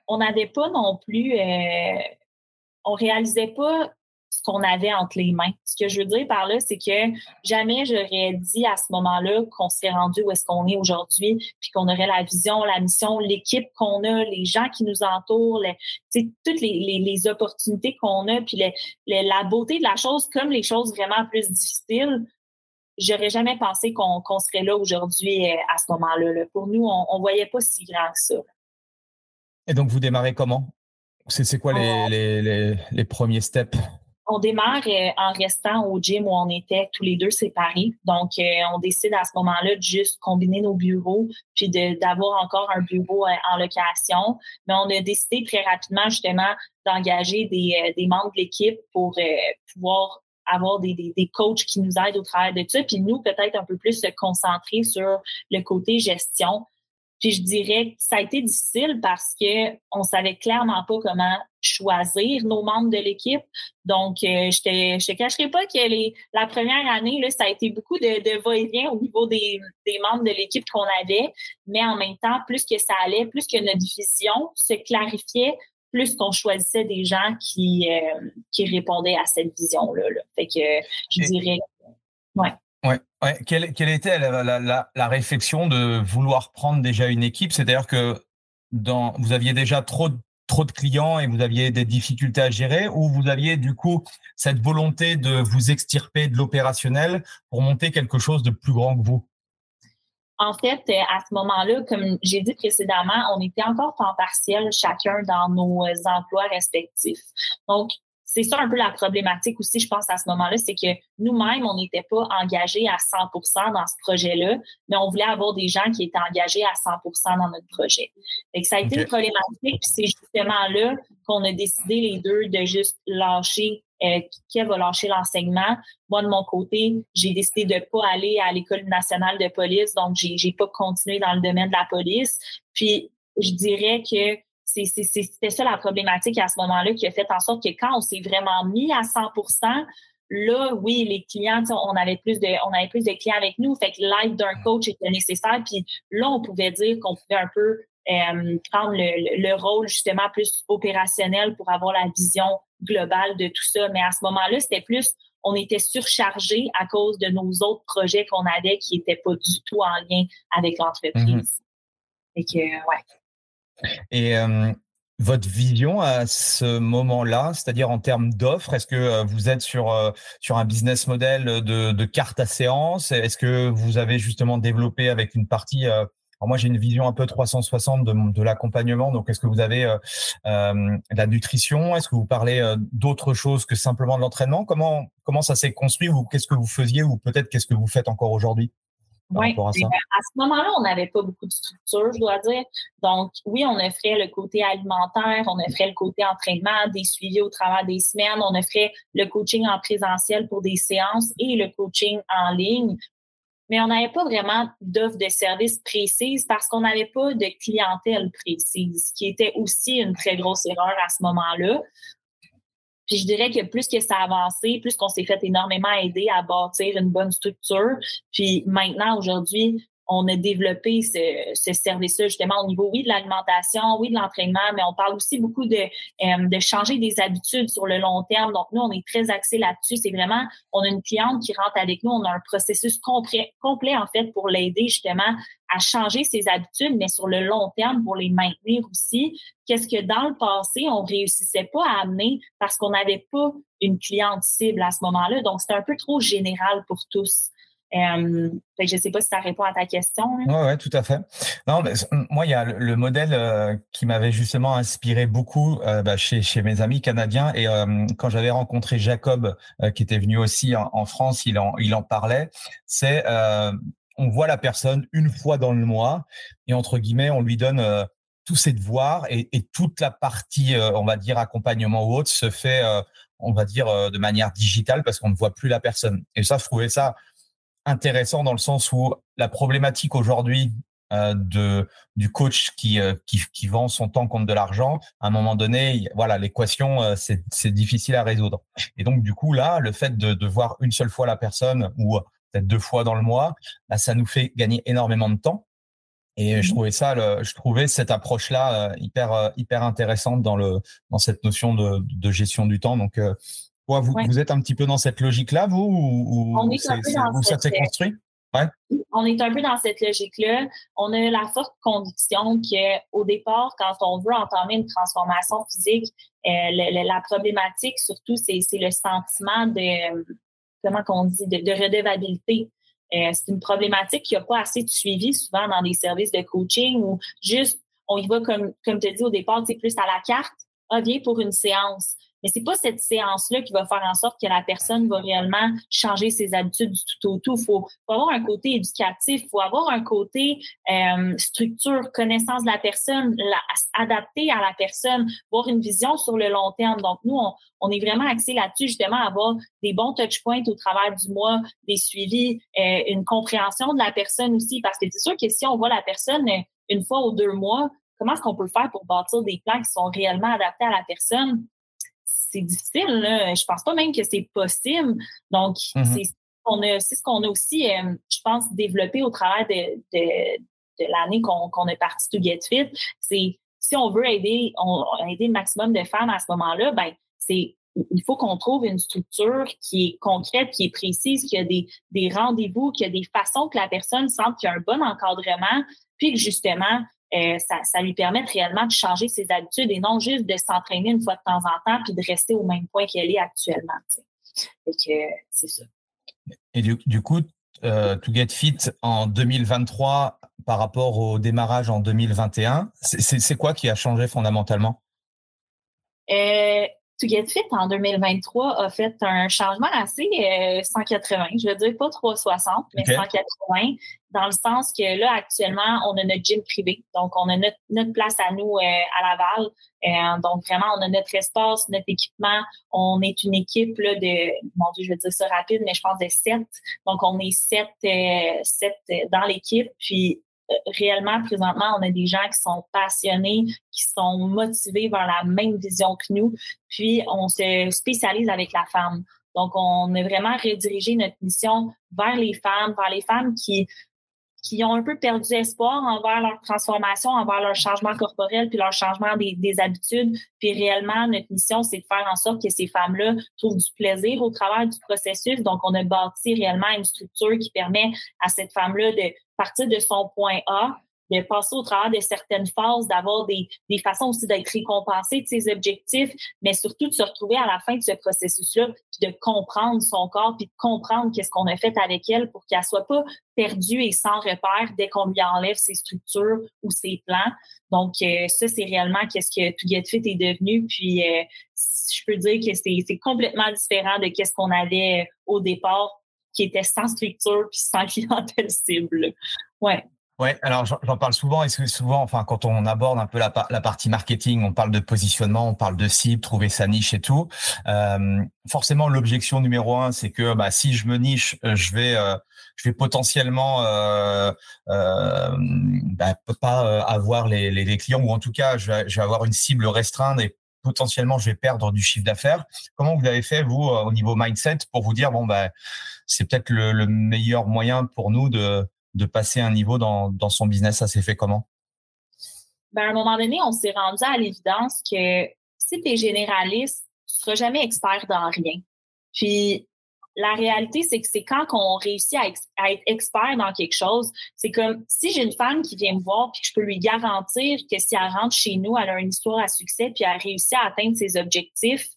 on n'avait pas non plus, euh, on réalisait pas qu'on avait entre les mains. Ce que je veux dire par là, c'est que jamais j'aurais dit à ce moment-là qu'on s'est rendu où est-ce qu'on est aujourd'hui, puis qu'on aurait la vision, la mission, l'équipe qu'on a, les gens qui nous entourent, les, toutes les, les, opportunités qu'on a, puis la beauté de la chose, comme les choses vraiment plus difficiles. J'aurais jamais pensé qu'on serait là aujourd'hui euh, à ce moment-là. Pour nous, on, on voyait pas si grand que ça. Et donc, vous démarrez comment? C'est quoi les premiers steps? On démarre euh, en restant au gym où on était tous les deux séparés. Donc, euh, on décide à ce moment-là de juste combiner nos bureaux, puis d'avoir encore un bureau euh, en location. Mais on a décidé très rapidement justement d'engager des, membres de l'équipe pour pouvoir avoir des, des, des, coachs qui nous aident au travers de ça, puis nous peut-être un peu plus se concentrer sur le côté gestion. Puis je dirais que ça a été difficile parce que on savait clairement pas comment choisir nos membres de l'équipe. Donc, euh, je te, je te cacherai pas que les, la première année, là, ça a été beaucoup de, de va-et-vient au niveau des, des membres de l'équipe qu'on avait. Mais en même temps, plus que ça allait, plus que notre vision se clarifiait, plus qu'on choisissait des gens qui, euh, qui répondaient à cette vision-là. Là. Fait que je dirais, ouais. Ouais. Quelle, était la, réflexion de vouloir prendre déjà une équipe? C'est-à-dire que vous aviez déjà trop de trop de clients et vous aviez des difficultés à gérer ou vous aviez du coup cette volonté de vous extirper de l'opérationnel pour monter quelque chose de plus grand que vous? En fait, à ce moment-là, comme j'ai dit précédemment, on était encore temps partiel chacun dans nos emplois respectifs. Donc, c'est ça un peu la problématique aussi, je pense, à ce moment-là, c'est que nous-mêmes, on n'était pas engagés à 100% dans ce projet-là, mais on voulait avoir des gens qui étaient engagés à 100% dans notre projet. Et ça a été une problématique, puis c'est justement là qu'on a décidé les deux de juste lâcher euh, qui va lâcher l'enseignement. Moi, de mon côté, j'ai décidé de pas aller à l'École nationale de police, donc j'ai, j'ai pas continué dans le domaine de la police. Puis, je dirais que c'était ça la problématique à ce moment-là qui a fait en sorte que quand on s'est vraiment mis à 100% là, oui, les clients, on avait plus de, on avait plus de clients avec nous, fait que l'aide d'un coach était nécessaire. Puis là, on pouvait dire qu'on pouvait un peu euh, prendre le, le, rôle justement plus opérationnel pour avoir la vision globale de tout ça. Mais à ce moment-là, c'était plus, on était surchargé à cause de nos autres projets qu'on avait qui n'étaient pas du tout en lien avec l'entreprise. Et que, ouais. Et votre vision à ce moment-là, c'est-à-dire en termes d'offres, est-ce que vous êtes sur, sur un business model de, carte à séance? Est-ce que vous avez justement développé avec une partie alors moi, j'ai une vision un peu 360 de, l'accompagnement. Donc, est-ce que vous avez la nutrition? Est-ce que vous parlez d'autre chose que simplement de l'entraînement? Comment comment ça s'est construit ou qu'est-ce que vous faisiez ou peut-être qu'est-ce que vous faites encore aujourd'hui? Oui, à, ce moment-là, on n'avait pas beaucoup de structure, je dois dire. Donc, oui, on offrait le côté alimentaire, on offrait le côté entraînement, des suivis au travers des semaines, on offrait le coaching en présentiel pour des séances et le coaching en ligne. Mais on n'avait pas vraiment d'offre de service précise parce qu'on n'avait pas de clientèle précise, qui était aussi une très grosse erreur à ce moment-là. Puis je dirais que plus que ça a avancé, plus qu'on s'est fait énormément aider à bâtir une bonne structure. Puis maintenant, aujourd'hui, on a développé ce, ce service-là justement au niveau, oui, de l'alimentation, oui, de l'entraînement, mais on parle aussi beaucoup de, euh, changer des habitudes sur le long terme. Donc, nous, on est très axé là-dessus. C'est vraiment, on a une cliente qui rentre avec nous, on a un processus complet, complet en fait, pour l'aider justement à changer ses habitudes, mais sur le long terme, pour les maintenir aussi. Qu'est-ce que dans le passé, on réussissait pas à amener parce qu'on n'avait pas une cliente cible à ce moment-là? Donc, c'était un peu trop général pour tous. Euh, je ne sais pas si ça répond à ta question. Oui, ouais, tout à fait. Non, mais, moi, il y a le, modèle euh, qui m'avait justement inspiré beaucoup euh, bah, chez, chez mes amis canadiens. Et quand j'avais rencontré Jacob, qui était venu aussi en, France, il en, il en parlait. C'est on voit la personne une fois dans le mois et entre guillemets, on lui donne tous ses devoirs et, et toute la partie, on va dire, accompagnement ou autre se fait, on va dire, de manière digitale parce qu'on ne voit plus la personne. Et ça, je trouvais ça intéressant dans le sens où la problématique aujourd'hui euh, de du coach qui, euh, qui, qui vend son temps contre de l'argent, à un moment donné, voilà, l'équation euh, c'est c'est difficile à résoudre. Et donc du coup là, le fait de, de voir une seule fois la personne ou peut-être deux fois dans le mois, bah, ça nous fait gagner énormément de temps. Et je mmh trouvais ça, le, je trouvais cette approche-là hyper hyper intéressante dans le dans cette notion de, de gestion du temps. Donc vous, vous, êtes un petit peu dans cette logique-là, vous, ou, on est, un peu dans ça s'est construit? Ouais. On est un peu dans cette logique-là. On a la forte conviction qu'au départ, quand on veut entamer une transformation physique, euh, la problématique, surtout, c'est le sentiment de, comment qu'on dit, de, de redevabilité. Euh, c'est une problématique qui n'a pas assez de suivi souvent dans des services de coaching ou juste, on y va comme, comme tu dis au départ, c'est plus à la carte. Ah, viens pour une séance. Mais c'est pas cette séance-là qui va faire en sorte que la personne va réellement changer ses habitudes du tout au tout. Il faut, avoir un côté éducatif, faut avoir un côté euh, structure, connaissance de la personne, la, adapter à la personne, avoir une vision sur le long terme. Donc, nous, on, on est vraiment axé là-dessus, justement, avoir des bons touch points au travers du mois, des suivis, euh, une compréhension de la personne aussi. Parce que c'est sûr que si on voit la personne une fois ou deux mois, comment est-ce qu'on peut faire pour bâtir des plans qui sont réellement adaptés à la personne? C'est difficile. Là. Je pense pas même que c'est possible. Donc, mm-hmm. c'est ce qu'on a, aussi, euh, je pense, développé au travers de, de, l'année qu'on a parti to Get Fit. C'est si on veut aider, on, aider le maximum de femmes à ce moment-là, ben c'est il faut qu'on trouve une structure qui est concrète, qui est précise, qui a des, des rendez-vous, qui a des façons que la personne sente qu'il y a un bon encadrement, puis que justement, euh, ça, lui permet réellement de changer ses habitudes et non juste de s'entraîner une fois de temps en temps puis de rester au même point qu'elle est actuellement. c'est ça. Et du, coup, euh, To Get Fit en 2023 par rapport au démarrage en 2021, c'est quoi qui a changé fondamentalement? Euh, To Get Fit en 2023 a fait un changement assez 180, je veux dire pas 360, mais 180, dans le sens que là, actuellement, on a notre gym privé. Donc, on a notre, notre place à nous à Laval. donc, vraiment, on a notre espace, notre équipement. On est une équipe là, de, mon Dieu, je vais dire ça rapide, mais je pense de sept. Donc, on est sept, sept dans l'équipe. Puis, réellement, présentement, on a des gens qui sont passionnés, qui sont motivés vers la même vision que nous. Puis, on se spécialise avec la femme. Donc, on a vraiment redirigé notre mission vers les femmes, vers les femmes qui qui ont un peu perdu espoir envers leur transformation, envers leur changement corporel, puis leur changement des, des habitudes. Puis réellement, notre mission, c'est de faire en sorte que ces femmes-là trouvent du plaisir au travers du processus. Donc, on a bâti réellement une structure qui permet à cette femme-là de partir de son point A, de passer au travers de certaines phases, d'avoir des, des façons aussi d'être récompensée de ses objectifs, mais surtout de se retrouver à la fin de ce processus-là, puis de comprendre son corps, puis de comprendre qu'est-ce qu'on a fait avec elle pour qu'elle soit pas perdue et sans repère dès qu'on lui enlève ses structures ou ses plans. Donc, euh, ça, c'est réellement qu'est-ce que To Get Fit est devenu. Puis, euh, je peux dire que c'est complètement différent de qu'est-ce qu'on avait au départ, qui était sans structure puis sans clientèle cible. Ouais. Ouais, alors j'en parle souvent et souvent, enfin, quand on aborde un peu la, partie marketing, on parle de positionnement, on parle de cible, trouver sa niche et tout. Euh, forcément, l'objection numéro un, c'est que bah, si je me niche, euh, je vais, euh, je vais potentiellement euh, bah, pas avoir les, clients ou en tout cas, je vais, avoir une cible restreinte et potentiellement je vais perdre du chiffre d'affaires. Comment vous avez fait vous au niveau mindset pour vous dire bon bah c'est peut-être le meilleur moyen pour nous de de passer un niveau dans, son business? Ça s'est fait comment? Ben, à un moment donné, on s'est rendu à l'évidence que si tu es généraliste, tu seras jamais expert dans rien. Puis, la réalité, c'est que c'est quand on réussit à, être expert dans quelque chose, c'est comme si j'ai une femme qui vient me voir puis que je peux lui garantir que si elle rentre chez nous, elle a une histoire à succès puis elle a réussi à atteindre ses objectifs,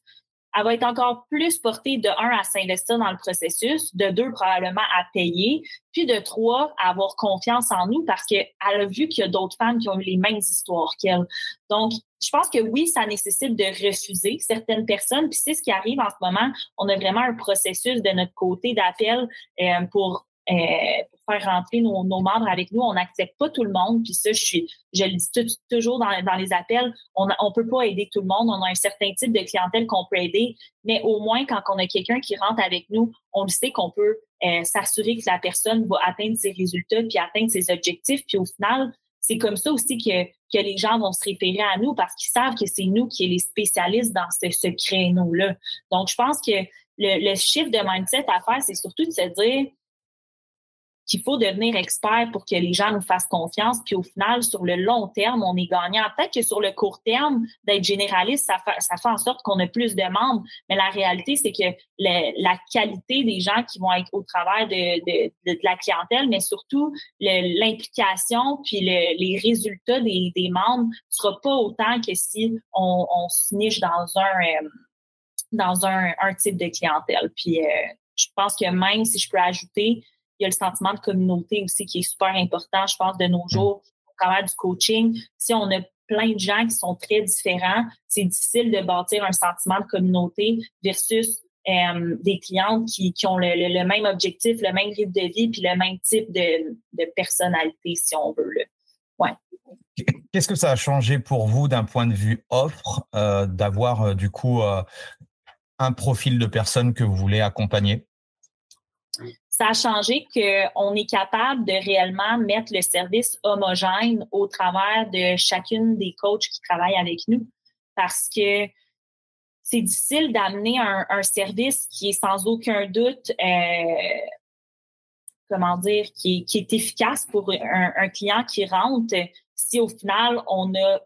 elle va être encore plus portée de un à s'investir dans le processus, de deux probablement à payer, puis de trois à avoir confiance en nous parce qu'elle a vu qu'il y a d'autres femmes qui ont eu les mêmes histoires qu'elle. Donc, je pense que oui, ça nécessite de refuser certaines personnes. Puis c'est ce qui arrive en ce moment. On a vraiment un processus de notre côté d'appel euh, pour pour faire rentrer nos, nos, membres avec nous. On n'accepte pas tout le monde. Puis ça, je suis, je le dis toujours dans, dans, les appels, on ne peut pas aider tout le monde. On a un certain type de clientèle qu'on peut aider, mais au moins quand on a quelqu'un qui rentre avec nous, on le sait qu'on peut euh, s'assurer que la personne va atteindre ses résultats puis atteindre ses objectifs. Puis au final, c'est comme ça aussi que, que les gens vont se référer à nous parce qu'ils savent que c'est nous qui sommes les spécialistes dans ce, ce créneau-là. Donc, je pense que le, le chiffre de mindset à faire, c'est surtout de se dire, qu'il faut devenir expert pour que les gens nous fassent confiance. Puis au final, sur le long terme, on est gagnant. Peut-être que sur le court terme, d'être généraliste, ça fait, ça fait en sorte qu'on a plus de membres. Mais la réalité, c'est que la qualité des gens qui vont être au travers de, de, de, la clientèle, mais surtout l'implication puis le, les résultats des, des membres sera pas autant que si on, on se niche dans un euh, dans un, un type de clientèle. Puis euh, je pense que même si je peux ajouter, il y a le sentiment de communauté aussi qui est super important, je pense, de nos mm. jours au travers du coaching. Si on a plein de gens qui sont très différents, c'est difficile de bâtir un sentiment de communauté versus euh, des clientes qui, qui ont le, le, même objectif, le même rythme de vie, puis le même type de, de personnalité, si on veut. Là. Ouais. Qu'est-ce que ça a changé pour vous d'un point de vue offre, euh, d'avoir euh, du coup un profil de personne que vous voulez accompagner? Ça a changé qu'on est capable de réellement mettre le service homogène au travers de chacune des coachs qui travaillent avec nous. Parce que c'est difficile d'amener un, service qui est sans aucun doute, euh, comment dire, qui, est efficace pour un, un client qui rentre si au final on a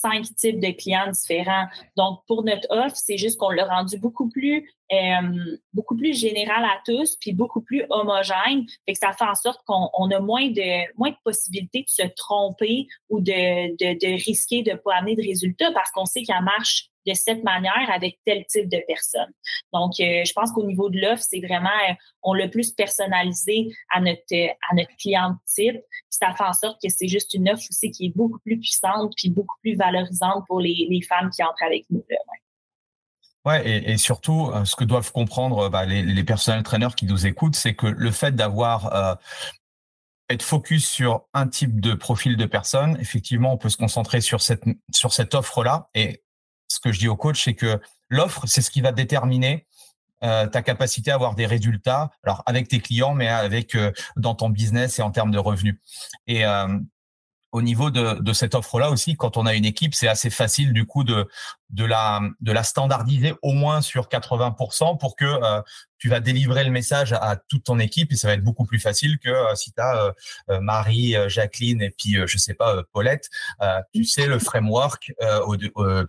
cinq types de clients différents. Donc, pour notre offre, c'est juste qu'on l'a rendu beaucoup plus euh, beaucoup plus général à tous, puis beaucoup plus homogène. Fait que ça fait en sorte qu'on a moins de moins de possibilités de se tromper ou de, de, de risquer de pas amener de résultats parce qu'on sait qu'elle marche de cette manière avec tel type de personne. Donc, euh, je pense qu'au niveau de l'offre, c'est vraiment, euh, on l'a plus personnalisé à notre à notre client type. Ça fait en sorte que c'est juste une offre aussi qui est beaucoup plus puissante puis beaucoup plus valorisante pour les, les femmes qui entrent avec nous. Ouais, et, surtout, ce que doivent comprendre bah, les, les personnels traîneurs qui nous écoutent, c'est que le fait d'avoir euh, être focus sur un type de profil de personne, effectivement, on peut se concentrer sur cette sur cette offre-là. Et ce que je dis au coach, c'est que l'offre, c'est ce qui va déterminer euh, ta capacité à avoir des résultats, alors avec tes clients, mais avec euh, dans ton business et en termes de revenus. Et euh, au niveau de, de cette offre-là aussi, quand on a une équipe, c'est assez facile du coup de, de, la, de la standardiser au moins sur 80% pour que euh, tu vas délivrer le message à, toute ton équipe et ça va être beaucoup plus facile que euh, si tu as euh, Marie, Jacqueline et puis je sais pas Paulette, tu sais le framework,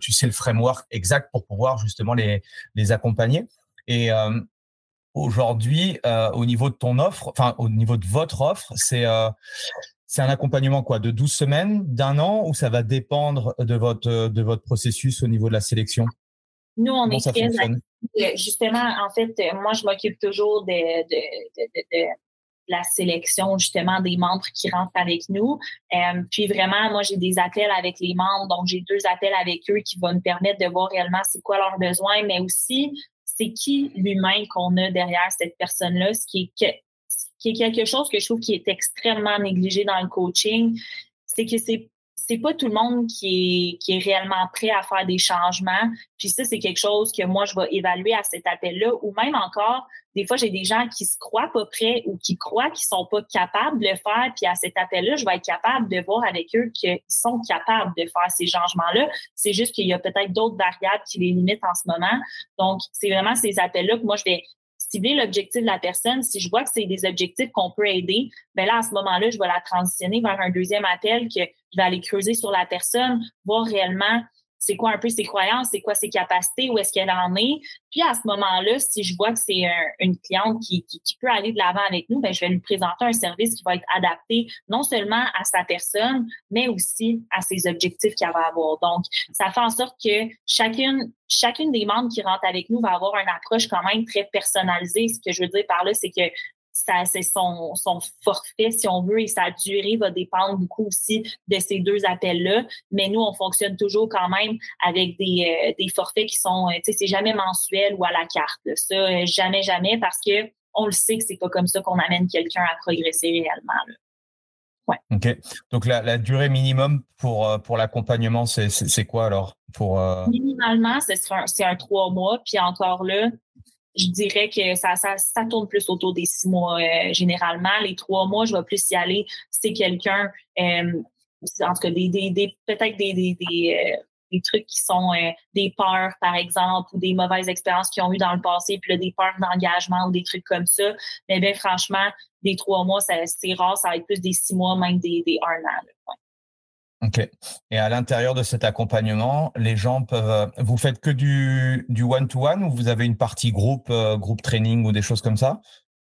tu sais le framework exact pour pouvoir justement les, les accompagner. Et aujourd'hui, au niveau de ton offre, enfin au niveau de votre offre, c'est c'est un accompagnement quoi de 12 semaines, d'un an ou ça va dépendre de votre de votre processus au niveau de la sélection? Nous, on est très justement en fait, moi je m'occupe toujours de, de, de, la sélection justement des membres qui rentrent avec nous. Euh, puis vraiment, moi j'ai des appels avec les membres, donc j'ai deux appels avec eux qui vont nous permettre de voir réellement c'est quoi leurs besoins, mais aussi c'est qui l'humain qu'on a derrière cette personne-là, ce qui est qui est quelque chose que je trouve qui est extrêmement négligé dans le coaching, c'est que c'est c'est pas tout le monde qui est, qui est réellement prêt à faire des changements. Puis ça, c'est quelque chose que moi, je vais évaluer à cet appel-là. Ou même encore, des fois, j'ai des gens qui se croient pas prêts ou qui croient qu'ils sont pas capables de le faire. Puis à cet appel-là, je vais être capable de voir avec eux qu'ils sont capables de faire ces changements-là. C'est juste qu'il y a peut-être d'autres variables qui les limitent en ce moment. Donc, c'est vraiment ces appels-là que moi, je vais cibler l'objectif de la personne. Si je vois que c'est des objectifs qu'on peut aider, ben là, à ce moment-là, je vais la transitionner vers un deuxième appel que je vais aller creuser sur la personne, voir réellement c'est quoi un peu ses croyances, c'est quoi ses capacités, où est-ce qu'elle en est. Puis à ce moment-là, si je vois que c'est une cliente qui, peut aller de l'avant avec nous, ben je vais lui présenter un service qui va être adapté non seulement à sa personne, mais aussi à ses objectifs qu'elle va avoir. Donc, ça fait en sorte que chacune chacune des membres qui rentrent avec nous va avoir une approche quand même très personnalisée. Ce que je veux dire par là, c'est que c'est son, son forfait, si on veut, et sa durée va dépendre beaucoup aussi de ces deux appels-là. Mais nous, on fonctionne toujours quand même avec des, euh, des forfaits qui sont, euh, tu sais, c'est jamais mensuel ou à la carte. Ça, euh, jamais, jamais, parce que on le sait que c'est pas comme ça qu'on amène quelqu'un à progresser réellement. Là. Ouais. OK. Donc la, la, durée minimum pour, pour l'accompagnement, c'est quoi alors? Pour, Minimalement, c'est un, un trois mois. Puis encore là, je dirais que ça, ça, ça tourne plus autour des six mois euh, généralement. Les trois mois, je vais plus y aller. C'est quelqu'un, euh, en tout cas, des, des, des peut-être des, des, des, euh, des, trucs qui sont euh, des peurs, par exemple, ou des mauvaises expériences qu'ils ont eues dans le passé, puis là, des peurs d'engagement ou des trucs comme ça. Mais bien, franchement, des trois mois, c'est rare, ça va être plus des six mois, même des, des un an. Ok. Et à l'intérieur de cet accompagnement, les gens peuvent. Euh, vous faites que du du one to one ou vous avez une partie groupe, euh, groupe training ou des choses comme ça?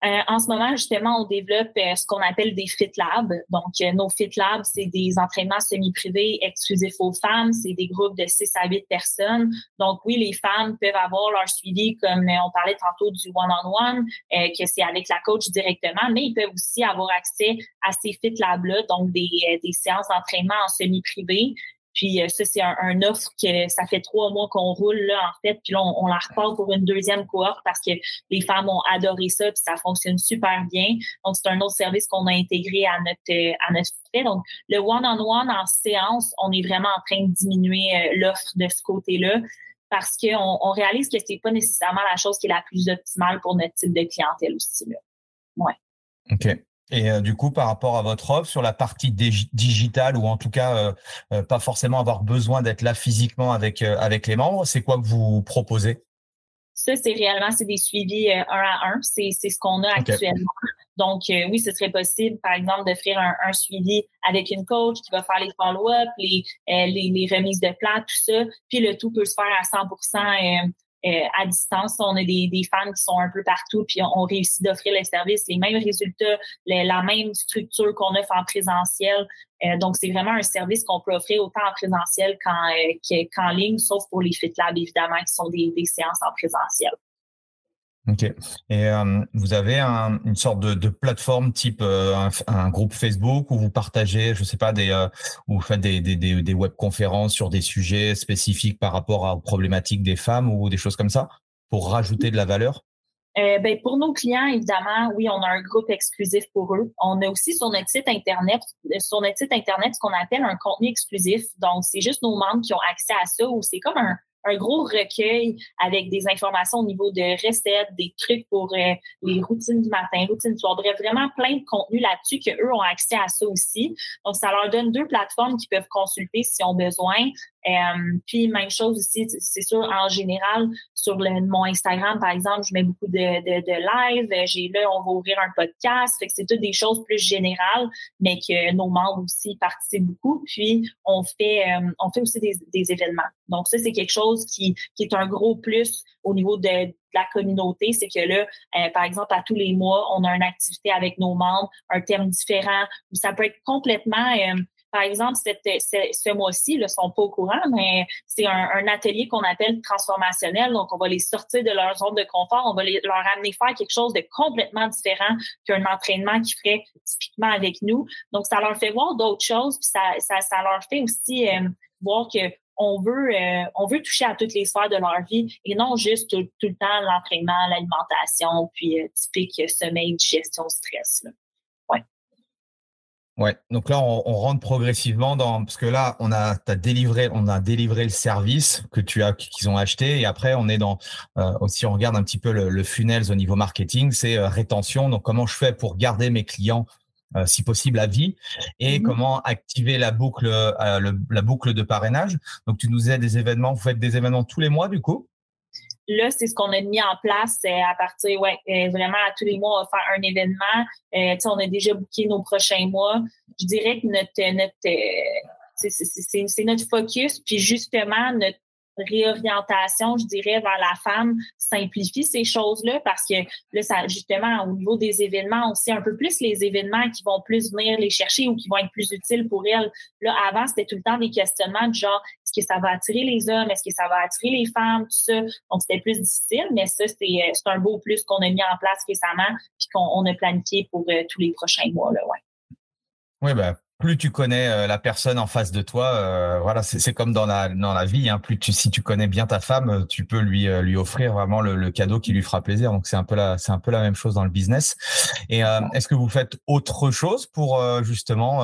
Euh, en ce moment, justement, on développe euh, ce qu'on appelle des Fit Labs. Donc, euh, nos Fit Labs, c'est des entraînements semi-privés exclusifs aux femmes. C'est des groupes de 6 à 8 personnes. Donc, oui, les femmes peuvent avoir leur suivi, comme on parlait tantôt du one-on-one, que c'est avec la coach directement, mais ils peuvent aussi avoir accès à ces Fit Labs-là, donc des, des séances d'entraînement en semi-privé. Puis euh, ça, c'est un, offre que ça fait trois mois qu'on roule là, en fait. Puis là, on, la repart pour une deuxième cohorte parce que les femmes ont adoré ça, puis ça fonctionne super bien. Donc, c'est un autre service qu'on a intégré à notre à notre. Donc, le one-on-one en séance, on est vraiment en train de diminuer euh, l'offre de ce côté-là parce qu'on on réalise que c'est pas nécessairement la chose qui est la plus optimale pour notre type de clientèle aussi. Là. Ouais. OK. Et euh, du coup, par rapport à votre offre sur la partie digitale ou en tout cas euh, euh, pas forcément avoir besoin d'être là physiquement avec avec les membres, c'est quoi que vous proposez? Ça, c'est réellement c'est des suivis un à un. C'est c'est ce qu'on a actuellement. Donc oui, ce serait possible, par exemple, d'offrir un, un, suivi avec une coach qui va faire les follow-up, les, les, les remises de plats, tout ça. Puis le tout peut se faire à 100% euh, à distance. On a des, des fans qui sont un peu partout, puis on, réussit d'offrir les services, les mêmes résultats, la même structure qu'on offre en présentiel. Euh, donc, c'est vraiment un service qu'on peut offrir autant en présentiel qu'en, euh, ligne, sauf pour les Fit Labs, évidemment, qui sont des, des séances en présentiel. Ok. Et euh, vous avez une sorte de, plateforme type euh, un, groupe Facebook où vous partagez, je sais pas, des, euh, où faites des, des, webconférences sur des sujets spécifiques par rapport aux problématiques des femmes ou des choses comme ça pour rajouter de la valeur? Ben, pour nos clients, évidemment, oui, on a un groupe exclusif pour eux. On a aussi sur notre site internet, sur notre site internet, ce qu'on appelle un contenu exclusif. Donc, c'est juste nos membres qui ont accès à ça, ou c'est comme un, un gros recueil avec des informations au niveau de recettes, des trucs pour euh, les routines du matin, routines du soir. Bref, vraiment plein de contenu là-dessus qu'eux ont accès à ça aussi. Donc, ça leur donne deux plateformes qu'ils peuvent consulter s'ils ont besoin. Euh, puis même chose aussi, c'est sûr, en général, sur le, mon Instagram, par exemple, je mets beaucoup de, de, de live. J'ai là, on va ouvrir un podcast. Fait que c'est toutes des choses plus générales, mais que nos membres aussi participent beaucoup. Puis on fait euh, on fait aussi des, des événements. Donc, ça, c'est quelque chose qui, qui est un gros plus au niveau de, la communauté, c'est que là, euh, par exemple, à tous les mois, on a une activité avec nos membres, un thème différent, ça peut être complètement par exemple, ce, mois-ci, ne sont pas au courant, mais c'est un, atelier qu'on appelle transformationnel. Donc, on va les sortir de leur zone de confort. On va leur amener faire quelque chose de complètement différent qu'un entraînement qu'ils ferait typiquement avec nous. Donc, ça leur fait voir d'autres choses, puis ça, ça, ça leur fait aussi euh, voir que on veut, euh, on veut toucher à toutes les sphères de leur vie et non juste tout, le temps l'entraînement, l'alimentation, puis euh, typique sommeil, digestion, stress. Là. Ouais, donc là on, rentre progressivement dans parce que là on a as délivré on a délivré le service que tu as qu'ils ont acheté. Et après on est dans euh, aussi on regarde un petit peu le, le funnel au niveau marketing, c'est euh, rétention. Donc comment je fais pour garder mes clients euh, si possible à vie? Et mmh comment activer la boucle la boucle de parrainage? Donc tu nous disais des événements, vous faites des événements tous les mois du coup? Là, c'est ce qu'on a mis en place euh, à partir, ouais, euh, vraiment à tous les mois, on va faire un événement. Euh, on a déjà booké nos prochains mois. Je dirais que notre, notre c'est notre focus, puis justement, notre réorientation, je dirais, vers la femme simplifie ces choses-là parce que là, ça, justement, au niveau des événements, aussi un peu plus les événements qui vont plus venir les chercher ou qui vont être plus utiles pour elles. Là, avant, c'était tout le temps des questionnements du genre, est-ce que ça va attirer les hommes? Est-ce que ça va attirer les femmes? Tout ça. Donc, c'était plus difficile, mais ça, c'est un beau plus qu'on a mis en place récemment puis qu'on a planifié pour euh, tous les prochains mois, là, ouais. Oui, ben, plus tu connais euh, la personne en face de toi, euh, voilà, c'est comme dans la dans la vie. Hein, plus tu si tu connais bien ta femme, tu peux lui euh, lui offrir vraiment le, cadeau qui lui fera plaisir. Donc c'est un peu la c'est un peu la même chose dans le business. Et est-ce que vous faites autre chose pour justement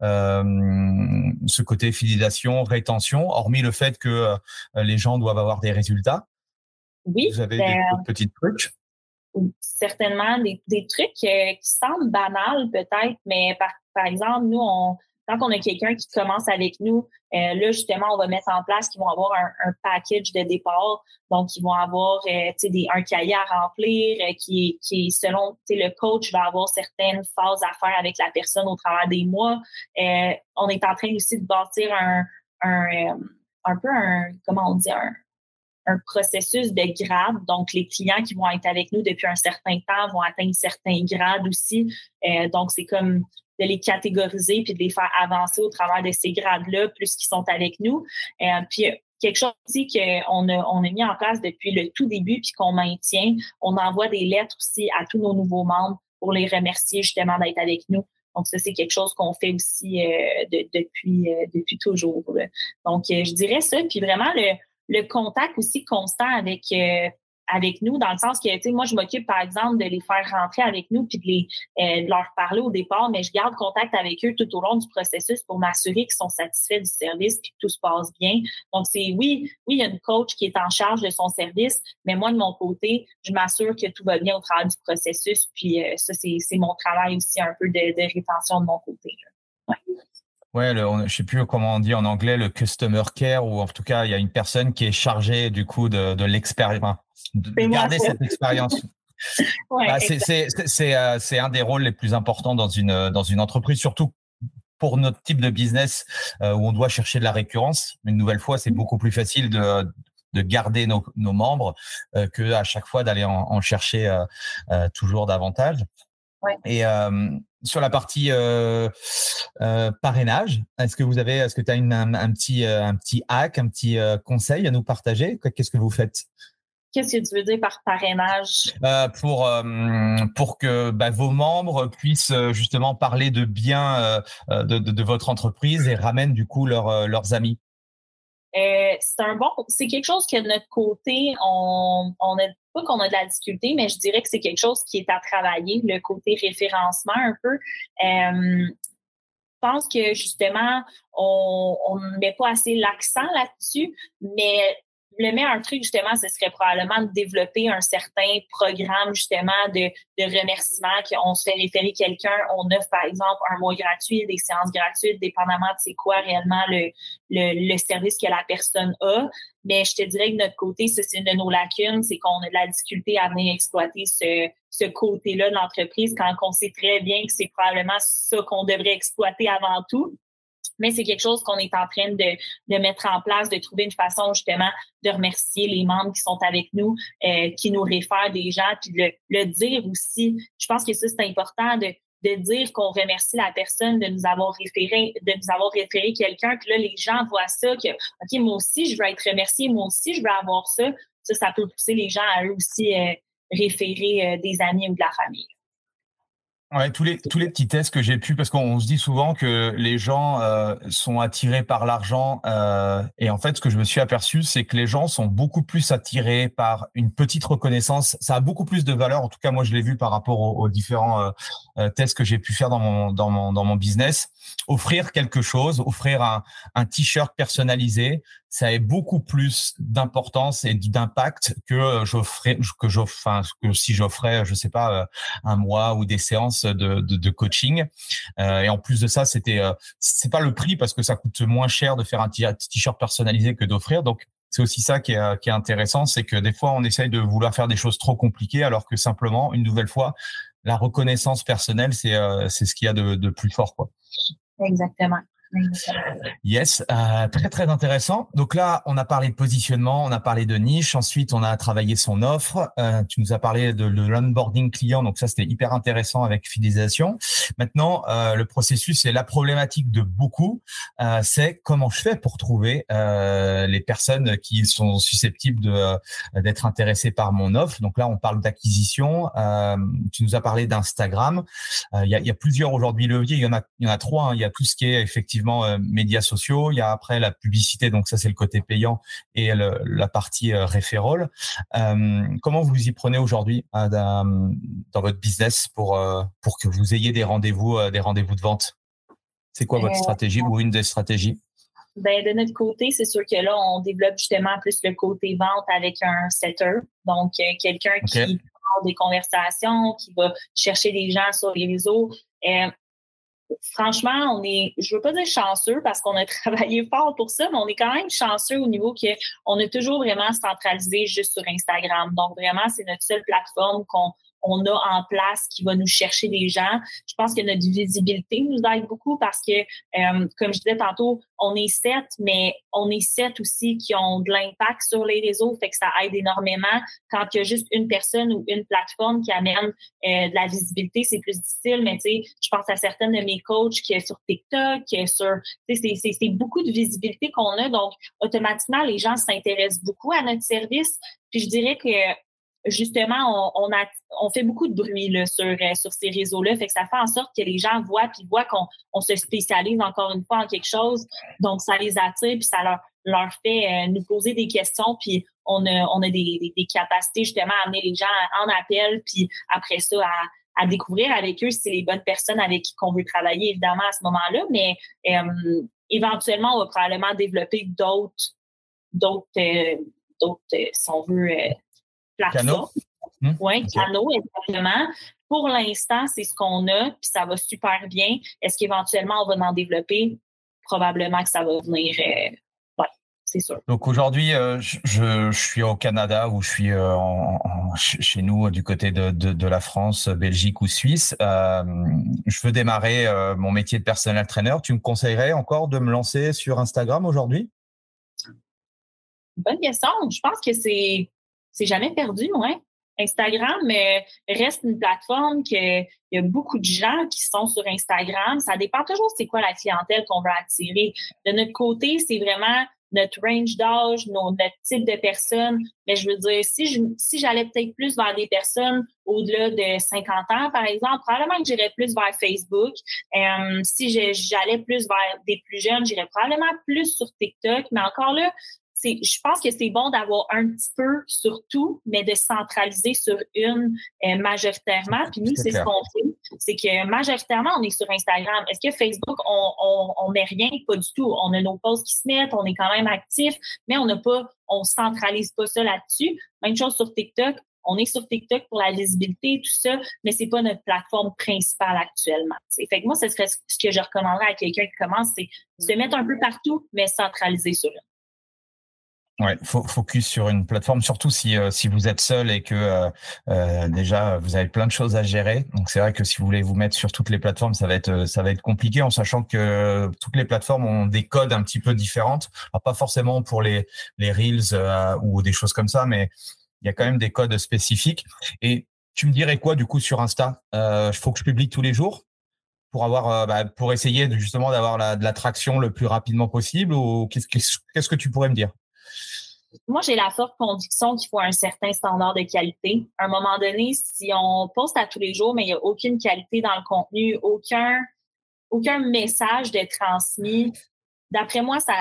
ce côté fidélisation, rétention, hormis le fait que les gens doivent avoir des résultats? Oui. Vous avez des ben, petits trucs? Certainement des, des trucs qui semblent banals peut-être, mais par par exemple, nous, on, quand on a quelqu'un qui commence avec nous, euh, là, justement, on va mettre en place qu'ils vont avoir un, package de départ. Donc, ils vont avoir euh, des, un cahier à remplir euh, qui, qui, selon le coach, va avoir certaines phases à faire avec la personne au travers des mois. on est en train aussi de bâtir un, un, un peu un, comment on dit, un, un processus de grade. Donc, les clients qui vont être avec nous depuis un certain temps vont atteindre certains grades aussi. donc, c'est comme de les catégoriser puis de les faire avancer au travers de ces grades-là, plus qu'ils sont avec nous. Euh, puis quelque chose aussi qu'on a, on a mis en place depuis le tout début puis qu'on maintient, on envoie des lettres aussi à tous nos nouveaux membres pour les remercier justement d'être avec nous. Donc ça, c'est quelque chose qu'on fait aussi euh, depuis, euh, depuis toujours. Donc, je dirais ça. Puis vraiment, le, le contact aussi constant avec avec nous, dans le sens que, tu sais, moi, je m'occupe, par exemple, de les faire rentrer avec nous puis de, les, euh, leur parler au départ, mais je garde contact avec eux tout au long du processus pour m'assurer qu'ils sont satisfaits du service puis que tout se passe bien. Donc, c'est oui, oui, il y a une coach qui est en charge de son service, mais moi, de mon côté, je m'assure que tout va bien au travers du processus. Puis euh, ça, c'est mon travail aussi un peu de, de rétention de mon côté. Ouais, le, je sais plus comment on dit en anglais, le customer care, ou en tout cas, il y a une personne qui est chargée du coup de, de l'expérience, de garder cette expérience. Bah, euh, c'est un des rôles les plus importants dans une, dans une entreprise, surtout pour notre type de business euh, où on doit chercher de la récurrence. Une nouvelle fois, c'est beaucoup plus facile de, de garder nos, nos membres euh, que à chaque fois d'aller en, en, chercher euh, euh toujours davantage. Ouais. Et sur la partie euh, euh, parrainage, est-ce que vous avez, est-ce que tu as une, un, petit, euh, un petit hack, un petit conseil à nous partager? Qu'est-ce que vous faites? Qu'est-ce que tu veux dire par parrainage? Euh, pour, pour que bah, vos membres puissent justement parler de bien de, de, votre entreprise et ramènent du coup leurs amis. c'est un bon, c'est quelque chose que de notre côté, on, on a pas qu'on a de la difficulté, mais je dirais que c'est quelque chose qui est à travailler, le côté référencement un peu. je pense que justement, on ne met pas assez l'accent là-dessus, mais le meilleur truc, justement, ce serait probablement de développer un certain programme, justement, de, de remerciement, qu'on se fait référer quelqu'un, on offre, par exemple, un mois gratuit, des séances gratuites, dépendamment de c'est quoi réellement le, le, le, service que la personne a. Mais je te dirais que de notre côté, c'est une de nos lacunes, c'est qu'on a de la difficulté à venir exploiter ce, ce côté-là de l'entreprise quand on sait très bien que c'est probablement ça qu'on devrait exploiter avant tout mais c'est quelque chose qu'on est en train de, de, mettre en place, de trouver une façon justement de remercier les membres qui sont avec nous, euh, qui nous réfèrent des gens, puis de le, dire aussi. Je pense que ça, c'est important de, de dire qu'on remercie la personne de nous avoir référé, de nous avoir référé quelqu'un, que là, les gens voient ça, que OK, moi aussi, je veux être remercié, moi aussi, je veux avoir ça. Ça, ça peut pousser les gens à eux aussi euh, référer euh, des amis ou de la famille. Ouais, tous les tous les petits tests que j'ai pu parce qu'on se dit souvent que les gens euh, sont attirés par l'argent euh, et en fait ce que je me suis aperçu c'est que les gens sont beaucoup plus attirés par une petite reconnaissance. Ça a beaucoup plus de valeur en tout cas moi je l'ai vu par rapport aux, différents euh, tests que j'ai pu faire dans mon dans mon dans mon business. Offrir quelque chose offrir un un t-shirt personnalisé ça a beaucoup plus d'importance et d'impact que j'offrais que j'offre enfin que si j'offrais je sais pas un mois ou des séances de, de, coaching. Euh, et en plus de ça, c'était euh, c'est pas le prix parce que ça coûte moins cher de faire un t-shirt personnalisé que d'offrir. Donc c'est aussi ça qui est, qui est intéressant, c'est que des fois on essaye de vouloir faire des choses trop compliquées alors que simplement, une nouvelle fois, la reconnaissance personnelle, c'est euh, c'est ce qu'il y a de, de plus fort, quoi. Exactement. Yes, euh, très très intéressant. Donc là, on a parlé de positionnement, on a parlé de niche. Ensuite, on a travaillé son offre. Euh, tu nous as parlé de, l'onboarding client, donc ça c'était hyper intéressant avec fidélisation. Maintenant, euh, le processus et la problématique de beaucoup, c'est comment je fais pour trouver les personnes qui sont susceptibles de d'être intéressées par mon offre. Donc là, on parle d'acquisition. tu nous as parlé d'Instagram. Il y a, y, a, plusieurs aujourd'hui leviers. Il y en a y en a trois. Hein. Il y a tout ce qui est effectivement euh, médias sociaux. Il y a après la publicité, donc ça c'est le côté payant et la partie euh, référol. Euh, comment vous y prenez aujourd'hui dans, votre business pour pour que vous ayez des rendez-vous des rendez-vous de vente? C'est quoi votre stratégie ou une des stratégies? Ben, de notre côté, c'est sûr que là, on développe justement plus le côté vente avec un setter. Donc, quelqu'un qui a des conversations, qui va chercher des gens sur les réseaux franchement, on est, je veux pas dire chanceux parce qu'on a travaillé fort pour ça, mais on est quand même chanceux au niveau qu'on a toujours vraiment centralisé juste sur Instagram. Donc vraiment, c'est notre seule plateforme qu'on on a en place qui va nous chercher des gens. Je pense que notre visibilité nous aide beaucoup parce que, euh, comme je disais tantôt, on est sept, mais on est sept aussi qui ont de l'impact sur les réseaux, fait que ça aide énormément. Quand il y a juste une personne ou une plateforme qui amène euh, de la visibilité, c'est plus difficile, mais tu sais, je pense à certaines de mes coachs qui est sur TikTok, qui est sur, tu sais, c'est beaucoup de visibilité qu'on a, donc automatiquement, les gens s'intéressent beaucoup à notre service. Puis je dirais que justement, on, a, on fait beaucoup de bruit là, sur, euh, sur ces réseaux-là. Fait que ça fait en sorte que les gens voient puis voient qu'on on se spécialise encore une fois en quelque chose. Donc, ça les attire puis ça leur, leur fait euh, nous poser des questions puis on a, on a des, des, capacités justement à amener les gens en appel puis après ça à, à découvrir avec eux si c'est les bonnes personnes avec qui on veut travailler évidemment à ce moment-là. Mais euh, éventuellement, on va probablement développer d'autres d'autres d'autres, si on veut, plateforme. Hmm? Oui, canaux, exactement. Pour l'instant, c'est ce qu'on a, puis ça va super bien. Est-ce qu'éventuellement, on va en développer? Probablement que ça va venir. Euh, c'est sûr. Donc aujourd'hui, euh, je, suis au Canada ou je suis euh, chez nous du côté de, de, la France, Belgique ou Suisse. je veux démarrer mon métier de personnel trainer. Tu me conseillerais encore de me lancer sur Instagram aujourd'hui? Bonne question. Je pense que c'est c'est jamais perdu, ouais. Instagram euh, reste une plateforme que il y a beaucoup de gens qui sont sur Instagram. Ça dépend toujours c'est quoi la clientèle qu'on veut attirer. De notre côté, c'est vraiment notre range d'âge, notre type de personnes. Mais je veux dire, si j'allais peut-être plus vers des personnes au-delà de 50 ans, par exemple, probablement que j'irais plus vers Facebook. Euh, si j'allais plus vers des plus jeunes, j'irais probablement plus sur TikTok. Mais encore là, je pense que c'est bon d'avoir un petit peu sur tout, mais de centraliser sur une euh, majoritairement. Puis nous, c'est ce qu'on fait. C'est que majoritairement, on est sur Instagram. Est-ce que Facebook, on, on, met rien? Pas du tout. On a nos posts qui se mettent, on est quand même actifs, mais on n'a pas, on centralise pas ça là-dessus. Même chose sur TikTok. On est sur TikTok pour la visibilité, tout ça, mais c'est pas notre plateforme principale actuellement. Fait que moi, ce serait ce que je recommanderais à quelqu'un qui commence, c'est se mettre un peu partout, mais centraliser sur une. Ouais, focus sur une plateforme, surtout si euh, si vous êtes seul et que euh, euh, déjà vous avez plein de choses à gérer. Donc c'est vrai que si vous voulez vous mettre sur toutes les plateformes, ça va être ça va être compliqué en sachant que toutes les plateformes ont des codes un petit peu différentes. pas forcément pour les les reels ou des choses comme ça, mais il y a quand même des codes spécifiques. Et tu me dirais quoi du coup sur Insta? Il faut que je publie tous les jours pour avoir bah, pour essayer de, justement d'avoir la, de l'attraction le plus rapidement possible ou qu'est-ce qu'est-ce que tu pourrais me dire? Moi, j'ai la forte conviction qu'il faut un certain standard de qualité. À un moment donné, si on poste à tous les jours, mais il n'y a aucune qualité dans le contenu, aucun, aucun message de transmis, d'après moi, ça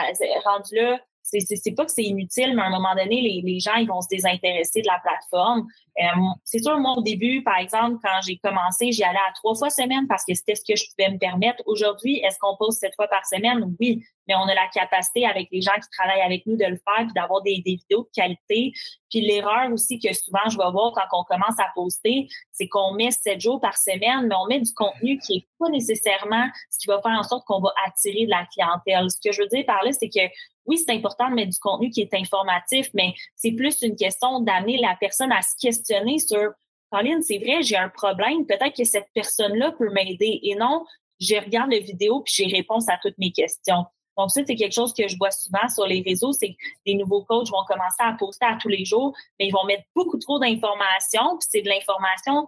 rendu là, c'est pas que c'est inutile, mais à un moment donné, les, gens ils vont se désintéresser de la plateforme. Euh, c'est sûr, moi, au début, par exemple, quand j'ai commencé, j'y allais à trois fois semaine parce que c'était ce que je pouvais me permettre. Aujourd'hui, est-ce qu'on pose sept fois par semaine? Oui, mais on a la capacité avec les gens qui travaillent avec nous de le faire, puis d'avoir des, des, vidéos de qualité. Puis l'erreur aussi que souvent je vais voir quand on commence à poster, c'est qu'on met sept jours par semaine, mais on met du contenu qui est pas nécessairement ce qui va faire en sorte qu'on va attirer de la clientèle. Ce que je veux dire par là, c'est que oui, c'est important de mettre du contenu qui est informatif, mais c'est plus une question d'amener la personne à se questionner sur Pauline, c'est vrai, j'ai un problème, peut-être que cette personne-là peut m'aider. Et non, je regarde la vidéo puis j'ai réponse à toutes mes questions. Donc, ça, c'est quelque chose que je vois souvent sur les réseaux, c'est que les nouveaux coachs vont commencer à poster à tous les jours, mais ils vont mettre beaucoup trop d'informations, puis c'est de l'information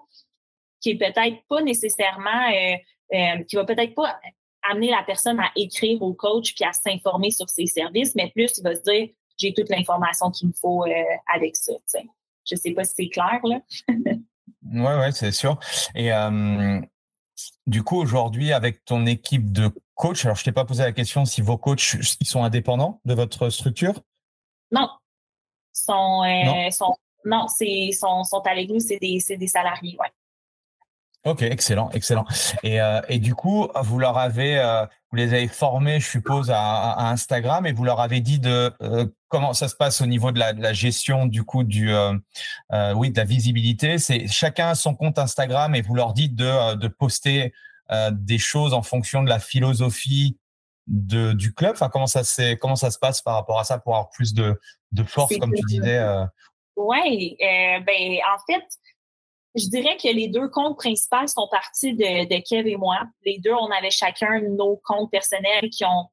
qui est peut-être pas nécessairement, euh, euh, qui va peut-être pas amener la personne à écrire au coach puis à s'informer sur ses services, mais plus il va se dire j'ai toute l'information qu'il me faut euh, avec ça. Je Je sais pas si c'est clair là. ouais, ouais, c'est sûr. Et euh, du coup, aujourd'hui, avec ton équipe de coach, alors je t'ai pas posé la question si vos coachs ils sont indépendants de votre structure? Non, sont, euh, non, sont, non, c'est sont, sont avec nous, c'est des, des salariés, ouais. Ok, excellent, excellent. Et, euh, et du coup, vous leur avez, euh, vous les avez formés, je suppose, à, à, Instagram, et vous leur avez dit de euh, comment ça se passe au niveau de la, de la gestion du coup du, oui, de la visibilité. C'est chacun son compte Instagram, et vous leur dites de, de poster des choses en fonction de la philosophie de, du club? Enfin, comment ça c'est, comment ça se passe par rapport à ça pour avoir plus de, de force, comme tu disais. Oui, ben en fait je dirais que les deux comptes principaux sont partis de, de Kev et moi. Les deux, on avait chacun nos comptes personnels qui ont,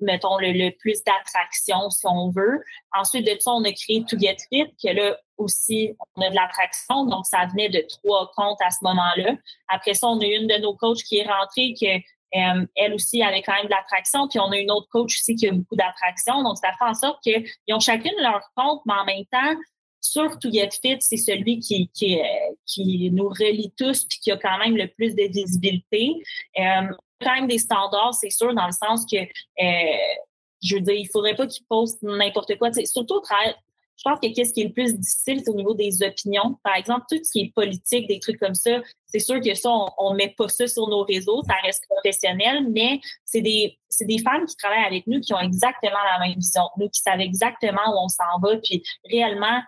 mettons, le, plus d'attraction, si on veut. Ensuite de ça, on a créé To Get Fit, que là aussi, on a de l'attraction. Donc, ça venait de trois comptes à ce moment-là. Après ça, on a une de nos coachs qui est rentrée, que euh, elle aussi avait quand même de l'attraction. Puis on a une autre coach aussi qui a beaucoup d'attraction. Donc, ça fait en sorte qu'ils ont chacune leur compte, mais en même temps, sur To Fit, c'est celui qui, qui, qui, nous relie tous puis qui a quand même le plus de visibilité. Euh, quand même des standards, c'est sûr, dans le sens que, euh, je veux dire, il faudrait pas qu'ils postent n'importe quoi. surtout je pense que qu'est-ce qui est le plus difficile, c'est au niveau des opinions. Par exemple, tout ce qui est politique, des trucs comme ça, c'est sûr que ça, on, ne met pas ça sur nos réseaux, ça reste professionnel, mais c'est des, c'est des femmes qui travaillent avec nous qui ont exactement la même vision nous, qui savent exactement où on s'en va, puis réellement,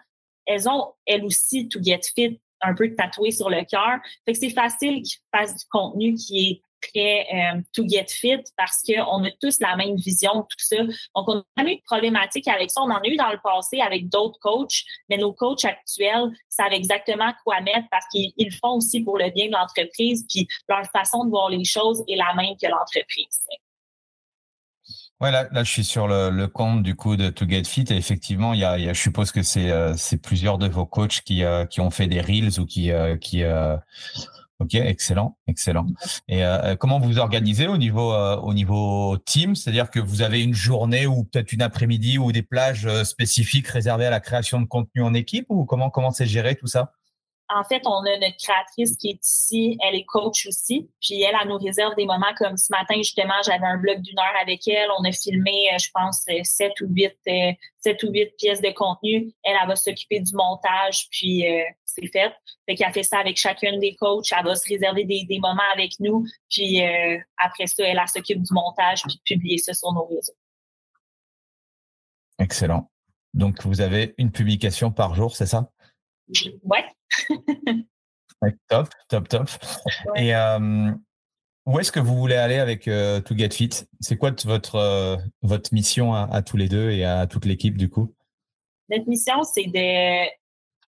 elles ont, elles aussi, to get fit un peu tatoué sur le cœur. Fait que c'est facile qu'ils fassent du contenu qui est très euh, to get fit parce qu'on a tous la même vision, tout ça. Donc, on a eu de problématiques avec ça. On en a eu dans le passé avec d'autres coachs, mais nos coachs actuels savent exactement quoi mettre parce qu'ils font aussi pour le bien de l'entreprise, puis leur façon de voir les choses est la même que l'entreprise. Ouais, là, là, je suis sur le, compte du coup de To Get Fit et effectivement, il y a, je suppose que c'est euh, c'est plusieurs de vos coachs qui euh, qui ont fait des reels ou qui qui Ok, excellent, excellent. Et euh, comment vous organisez au niveau euh, au niveau team? C'est-à-dire que vous avez une journée ou peut-être une après-midi ou des plages euh, spécifiques réservées à la création de contenu en équipe ou comment comment c'est géré tout ça? En fait, on a notre créatrice qui est ici, elle est coach aussi, puis elle, elle nous réserve des moments comme ce matin, justement, j'avais un blog d'une heure avec elle, on a filmé, euh, je pense, euh, sept ou huit, euh, sept ou huit pièces de contenu. Elle, elle va s'occuper du montage, puis c'est fait. Fait qu'elle fait ça avec chacune des coachs, elle va se réserver des, des moments avec nous, puis après ça, elle, elle s'occupe du montage, puis publier ça sur nos réseaux. Excellent. Donc, vous avez une publication par jour, c'est ça? Ouais. top, top, top. Et euh, où est-ce que vous voulez aller avec euh, To Get Fit? C'est quoi votre, euh, votre mission à, tous les deux et à toute l'équipe du coup? Notre mission, c'est de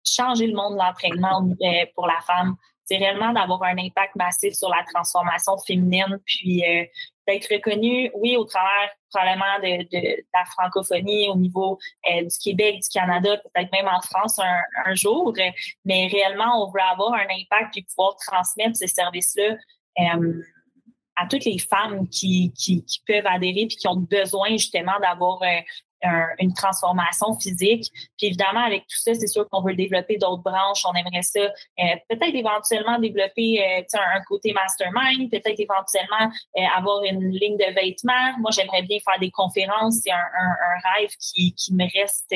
changer le monde de l'entraînement pour la femme. C'est réellement d'avoir un impact massif sur la transformation féminine, puis d'être reconnu, oui, au travers probablement de, la francophonie au niveau euh, du Québec, du Canada, peut-être même en France un, jour, mais réellement, on veut avoir un impact et pouvoir transmettre ce service-là euh, à toutes les femmes qui, peuvent adhérer puis qui ont besoin justement d'avoir euh, une transformation physique. Puis évidemment, avec tout ça, c'est sûr qu'on veut développer d'autres branches. On aimerait ça euh, peut-être éventuellement développer euh, un, côté mastermind, peut-être éventuellement euh, avoir une ligne de vêtements. Moi, j'aimerais bien faire des conférences. C'est un, un, rêve qui, qui me reste,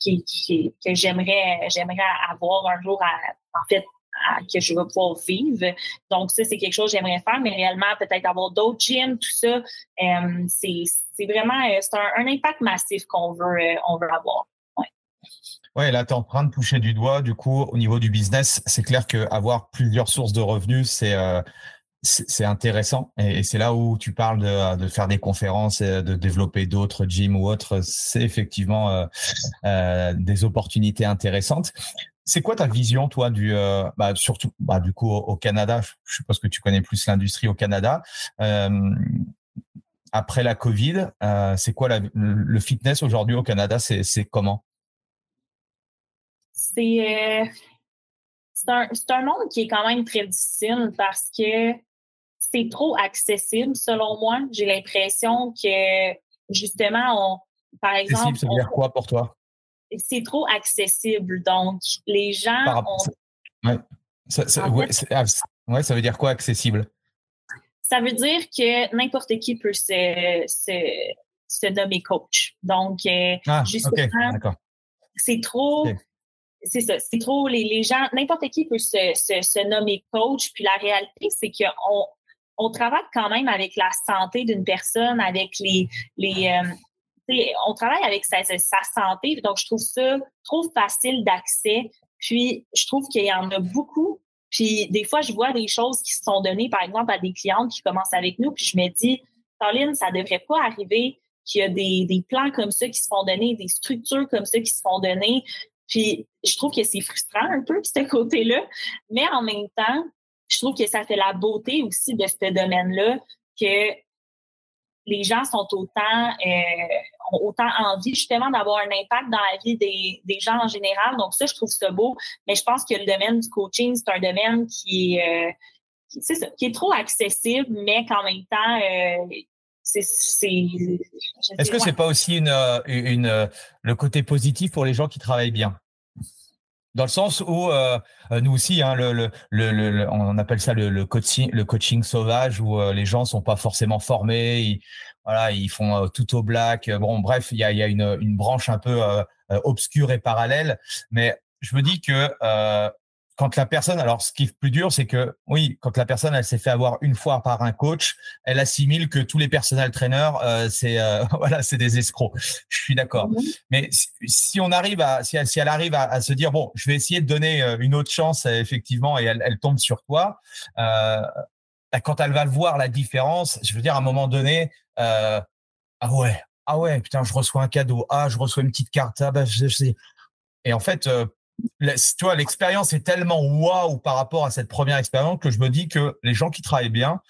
qui, qui, que j'aimerais j'aimerais avoir un jour à, en fait que je vais pouvoir vivre. Donc, ça, c'est quelque chose que j'aimerais faire, mais réellement, peut-être avoir d'autres gyms, tout ça, euh, c'est vraiment euh, c'est un, impact massif qu'on veut, euh, on veut avoir. Ouais, là, tu es en train de toucher du doigt, du coup, au niveau du business, c'est clair qu'avoir plusieurs sources de revenus, c'est c'est intéressant et, c'est là où tu parles de, faire des conférences, de développer d'autres gyms ou autres. C'est effectivement euh, des opportunités intéressantes. C'est quoi ta vision, toi, du euh, bah, surtout bah, du coup au, Canada? Je suppose que tu connais plus l'industrie au Canada. Euh, après la Covid, euh, c'est quoi le fitness aujourd'hui au Canada? C'est comment? C'est un, un monde qui est quand même très difficile parce que c'est trop accessible, selon moi. J'ai l'impression que justement, on, par exemple. ça veut dire quoi pour toi? C'est trop accessible. Donc, les gens ont... Ouais. Ça, ça, ah, ça veut dire quoi accessible? Ça veut dire que n'importe qui peut se, se, se, nommer coach. Donc, euh, ah, justement, c'est trop... C'est ça, c'est trop les, les gens, n'importe qui peut se, se, se, nommer coach. Puis la réalité, c'est qu'on on travaille quand même avec la santé d'une personne, avec les, les, euh, on travaille avec sa, santé, donc je trouve ça trop facile d'accès. Puis je trouve qu'il y en a beaucoup. Puis des fois, je vois des choses qui se sont données, par exemple, à des clientes qui commencent avec nous, puis je me dis, Pauline, ça devrait pas arriver qu'il y a des, des plans comme ça qui se font donner, des structures comme ça qui se font donner. Puis je trouve que c'est frustrant un peu, ce côté-là. Mais en même temps, je trouve que ça fait la beauté aussi de ce domaine-là que les gens sont autant euh, ont autant envie justement d'avoir un impact dans la vie des, des, gens en général. Donc ça, je trouve ça beau. Mais je pense que le domaine du coaching, c'est un domaine qui est, euh, qui, ça, qui est trop accessible, mais qu'en même temps, euh, c'est. Est-ce que c'est pas aussi une, une, le côté positif pour les gens qui travaillent bien? Dans le sens où euh, euh, nous aussi, hein, le, le, le, on appelle ça le, coaching, le coaching sauvage, où euh, les gens sont pas forcément formés, ils, voilà, ils font tout au black. Bon, bref, il y a, y a une, une branche un peu obscure et parallèle, mais je me dis que quand la personne, alors ce qui est plus dur, c'est que oui, quand la personne elle s'est fait avoir une fois par un coach, elle assimile que tous les personnels traîneurs, euh, c'est euh, voilà, c'est des escrocs. Je suis d'accord. Mhm. Mais si, on arrive à, si elle, si elle arrive à, se dire bon, je vais essayer de donner euh, une autre chance effectivement, et elle, elle tombe sur toi, bah, quand elle va voir la différence, je veux dire à un moment donné, ah ouais, ah ouais, putain, je reçois un cadeau, ah je reçois une petite carte, ah bah je, sais. Et en fait, tu l'expérience est tellement waouh par rapport à cette première expérience que je me dis que les gens qui travaillent bien,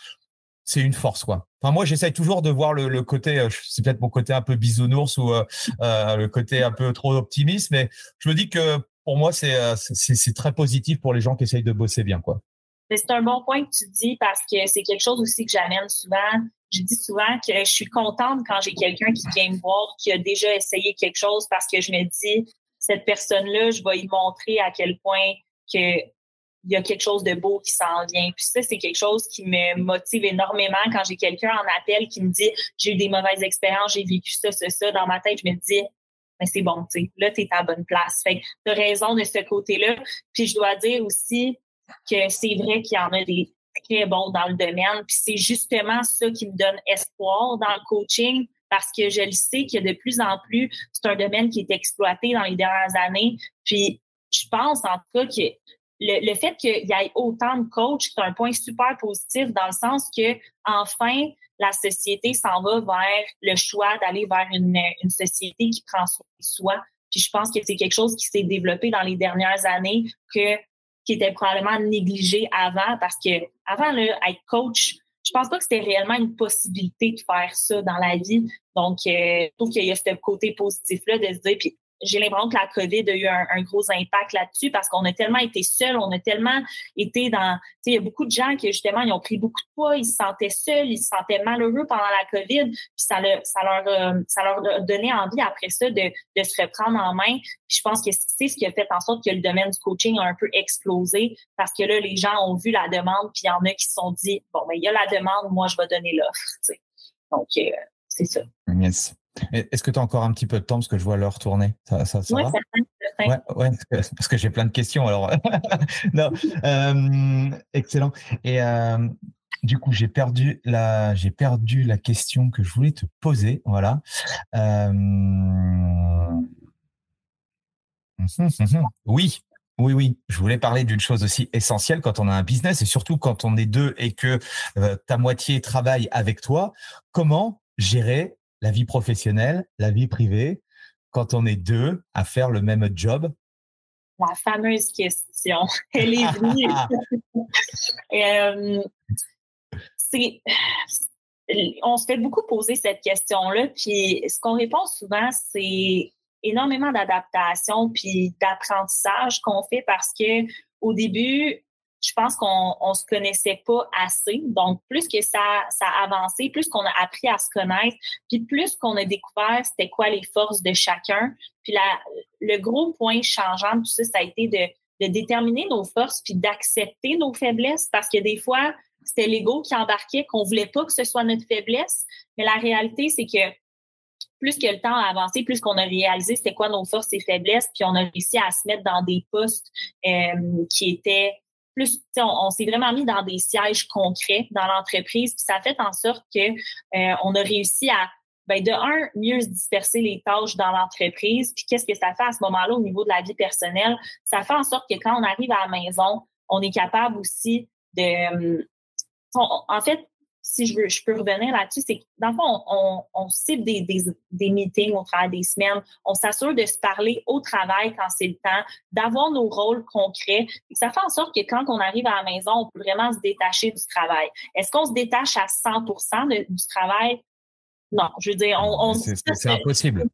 c'est une force, quoi. Enfin, moi, j'essaie toujours de voir le, côté, euh, c'est peut-être mon côté un peu bisounours ou euh, euh, le côté un peu trop optimiste, mais je me dis que pour moi, c'est c'est très positif pour les gens qui essayent de bosser bien, quoi. c'est un bon point que tu dis parce que c'est quelque chose aussi que j'amène souvent. Je dis souvent que je suis contente quand j'ai quelqu'un qui vient me voir, qui a déjà essayé quelque chose parce que je me dis, cette personne-là, je vais y montrer à quel point que il y a quelque chose de beau qui s'en vient. Puis ça, c'est quelque chose qui me motive énormément quand j'ai quelqu'un en appel qui me dit j'ai eu des mauvaises expériences, j'ai vécu ça, ça, ça. Dans ma tête, je me dis mais c'est bon, tu là, tu es à bonne place. Fait que tu as raison de ce côté-là. Puis je dois dire aussi que c'est vrai qu'il y en a des très bons dans le domaine. Puis c'est justement ça qui me donne espoir dans le coaching parce que je le sais a de plus en plus, c'est un domaine qui est exploité dans les dernières années. Puis je pense en tout cas que le, fait qu'il y ait autant de coachs, c'est un point super positif dans le sens que enfin la société s'en va vers le choix d'aller vers une, une société qui prend soin de soi. Puis je pense que c'est quelque chose qui s'est développé dans les dernières années que qui était probablement négligé avant parce que avant là, être coach, je pense pas que c'était réellement une possibilité de faire ça dans la vie. Donc, euh, je trouve qu'il y a ce côté positif là de se dire puis j'ai l'impression que la COVID a eu un, gros impact là-dessus parce qu'on a tellement été seuls, on a tellement été dans, tu sais, il y a beaucoup de gens qui justement ils ont pris beaucoup de poids, ils se sentaient seuls, ils se sentaient malheureux pendant la COVID, puis ça, ça leur euh, ça leur donné envie après ça de, de se reprendre en main. Je pense que c'est ce qui a fait en sorte que le domaine du coaching a un peu explosé parce que là les gens ont vu la demande, puis il y en a qui se sont dit bon ben il y a la demande, moi je vais donner l'offre. Donc euh, c'est ça. Yes. Est-ce que tu as encore un petit peu de temps parce que je vois l'heure tourner? Ça, ça, ça va? ouais, ouais, parce que j'ai plein de questions. Alors, non, euh, excellent. Et euh, du coup, j'ai perdu la, j'ai perdu la question que je voulais te poser. Voilà. Euh... Oui, oui, oui. Je voulais parler d'une chose aussi essentielle quand on a un business et surtout quand on est deux et que euh, ta moitié travaille avec toi. Comment gérer la vie professionnelle, la vie privée, quand on est deux à faire le même job? La fameuse question, elle est venue. Euh, on se fait beaucoup poser cette question-là, puis ce qu'on répond souvent, c'est énormément d'adaptation puis d'apprentissage qu'on fait parce que au début, je pense qu'on on se connaissait pas assez. Donc, plus que ça, ça a avancé, plus qu'on a appris à se connaître, puis plus qu'on a découvert c'était quoi les forces de chacun. Puis le gros point changeant de tout ça, ça a été de, de déterminer nos forces puis d'accepter nos faiblesses parce que des fois, c'était l'ego qui embarquait qu'on voulait pas que ce soit notre faiblesse. Mais la réalité, c'est que plus que le temps a avancé, plus qu'on a réalisé c'était quoi nos forces et faiblesses, puis on a réussi à se mettre dans des postes euh, qui étaient plus, on, s'est vraiment mis dans des sièges concrets dans l'entreprise, puis ça fait en sorte que euh, on a réussi à ben de un, mieux se disperser les tâches dans l'entreprise. Puis qu'est-ce que ça fait à ce moment-là au niveau de la vie personnelle? Ça fait en sorte que quand on arrive à la maison, on est capable aussi de... Euh, en fait, si je veux, je peux revenir là-dessus, c'est que dans le fond, on, on, cible des, des, des, meetings au travers des semaines. On s'assure de se parler au travail quand c'est le temps, d'avoir nos rôles concrets. Et ça fait en sorte que quand on arrive à la maison, on peut vraiment se détacher du travail. Est-ce qu'on se détache à 100% du travail? Non, je veux dire, on, on c'est impossible.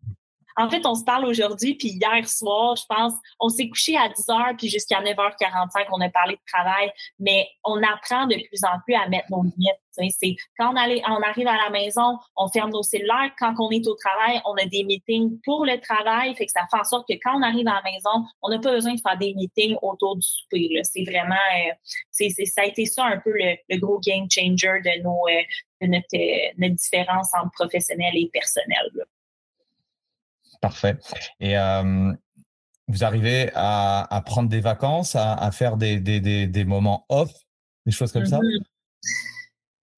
En fait, on se parle aujourd'hui, puis hier soir, je pense, on s'est couché à 10 heures, puis jusqu'à 9h45, on a parlé de travail, mais on apprend de plus en plus à mettre nos limites. C'est quand on, arrive à la maison, on ferme nos cellulaires. Quand on est au travail, on a des meetings pour le travail. Fait que ça fait en sorte que quand on arrive à la maison, on n'a pas besoin de faire des meetings autour du souper. C'est vraiment, euh, c'est, ça a été ça un peu le, gros game changer de nos, euh, de notre, euh, notre différence entre professionnel et personnel. Parfait. Et vous arrivez à, prendre des vacances, à, faire des, moments off, des choses comme ça? Mm-hmm.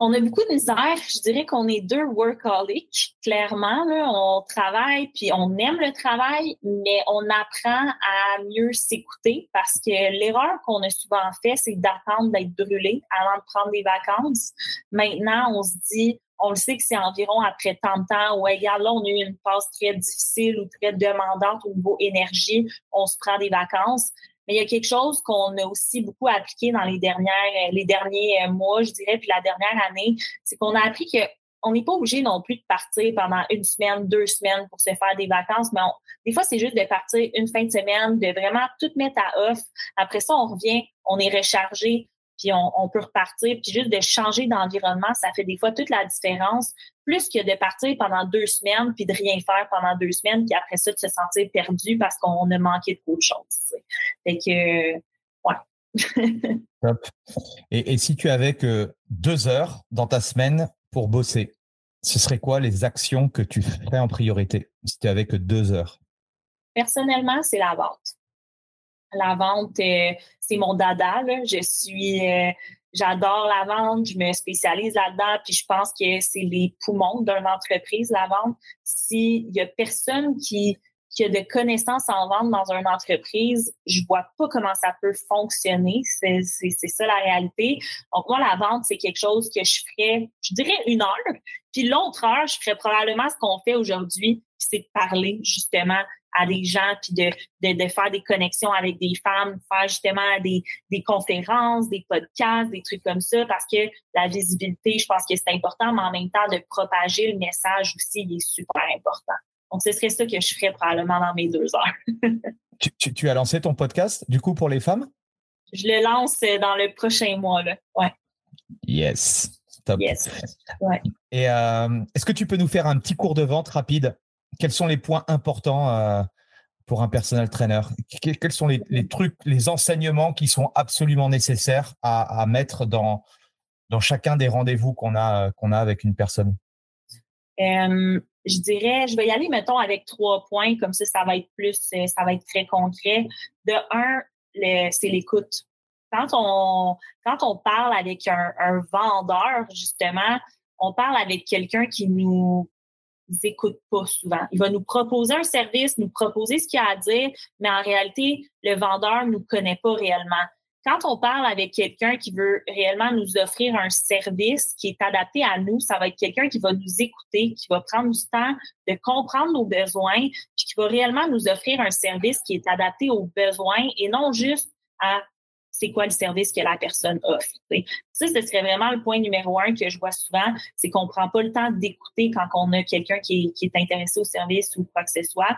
On a beaucoup de misère. Je dirais qu'on est deux workaholics. Clairement, on travaille puis on aime le travail, mais on apprend à mieux s'écouter parce que l'erreur qu'on a souvent fait, c'est d'attendre d'être brûlé avant de prendre des vacances. Maintenant, on se dit, on le sait que c'est environ après tant de temps, ouais, regarde, là, on a eu une phase très difficile ou très demandante au niveau énergie, on se prend des vacances. Mais il y a quelque chose qu'on a aussi beaucoup appliqué dans les dernières, les derniers euh, mois, je dirais, puis la dernière année, c'est qu'on a appris que on n'est pas obligé non plus de partir pendant une semaine, deux semaines pour se faire des vacances, mais des fois, c'est juste de partir une fin de semaine, de vraiment tout mettre à off. Après ça, on revient, on est rechargé, puis on, peut repartir. Puis juste de changer d'environnement, ça fait des fois toute la différence, plus que de partir pendant deux semaines, puis de rien faire pendant deux semaines, puis après ça, de se sentir perdu parce qu'on a manqué de trop de choses. Fait que, ouais. Top. Et, et si tu avais que deux heures dans ta semaine pour bosser, ce serait quoi les actions que tu ferais en priorité si tu avais que deux heures? Personnellement, c'est la vente. La vente, euh, c'est mon dada. Je suis, euh, j'adore la vente, je me spécialise là-dedans, puis je pense que c'est les poumons d'une entreprise, la vente. S'il y a personne qui, a de connaissances en vente dans une entreprise, je vois pas comment ça peut fonctionner. C'est, c'est, ça la réalité. Donc moi, la vente, c'est quelque chose que je ferais, je dirais une heure. Puis l'autre heure, je ferais probablement ce qu'on fait aujourd'hui, c'est de parler justement à des gens, puis de, de, faire des connexions avec des femmes, faire justement des, des conférences, des podcasts, des trucs comme ça, parce que la visibilité, je pense que c'est important, mais en même temps, de propager le message aussi, il est super important. Donc, ce serait ça que je ferais probablement dans mes deux heures. tu, tu, as lancé ton podcast, du coup, pour les femmes? Je le lance dans le prochain mois, là. Ouais. Yes. Top. Yes. Ouais. Et euh, est-ce que tu peux nous faire un petit cours de vente rapide? Quels sont les points importants euh, pour un personal trainer? Quels sont les, trucs, les enseignements qui sont absolument nécessaires à, mettre dans, dans chacun des rendez-vous qu'on a, qu'on a avec une personne? Je dirais, je vais y aller, mettons, avec trois points, comme ça, ça va être plus, euh, ça va être très concret. De un, c'est l'écoute. Quand on, quand on parle avec un vendeur, justement, on parle avec quelqu'un qui nous, écoute pas souvent. Il va nous proposer un service, nous proposer ce qu'il a à dire, mais en réalité, le vendeur nous connaît pas réellement. Quand on parle avec quelqu'un qui veut réellement nous offrir un service qui est adapté à nous, ça va être quelqu'un qui va nous écouter, qui va prendre du temps de comprendre nos besoins, puis qui va réellement nous offrir un service qui est adapté aux besoins et non juste à c'est quoi le service que la personne offre. Ça, ce serait vraiment le point numéro un que je vois souvent, c'est qu'on prend pas le temps d'écouter quand on a quelqu'un qui, est intéressé au service ou quoi que ce soit.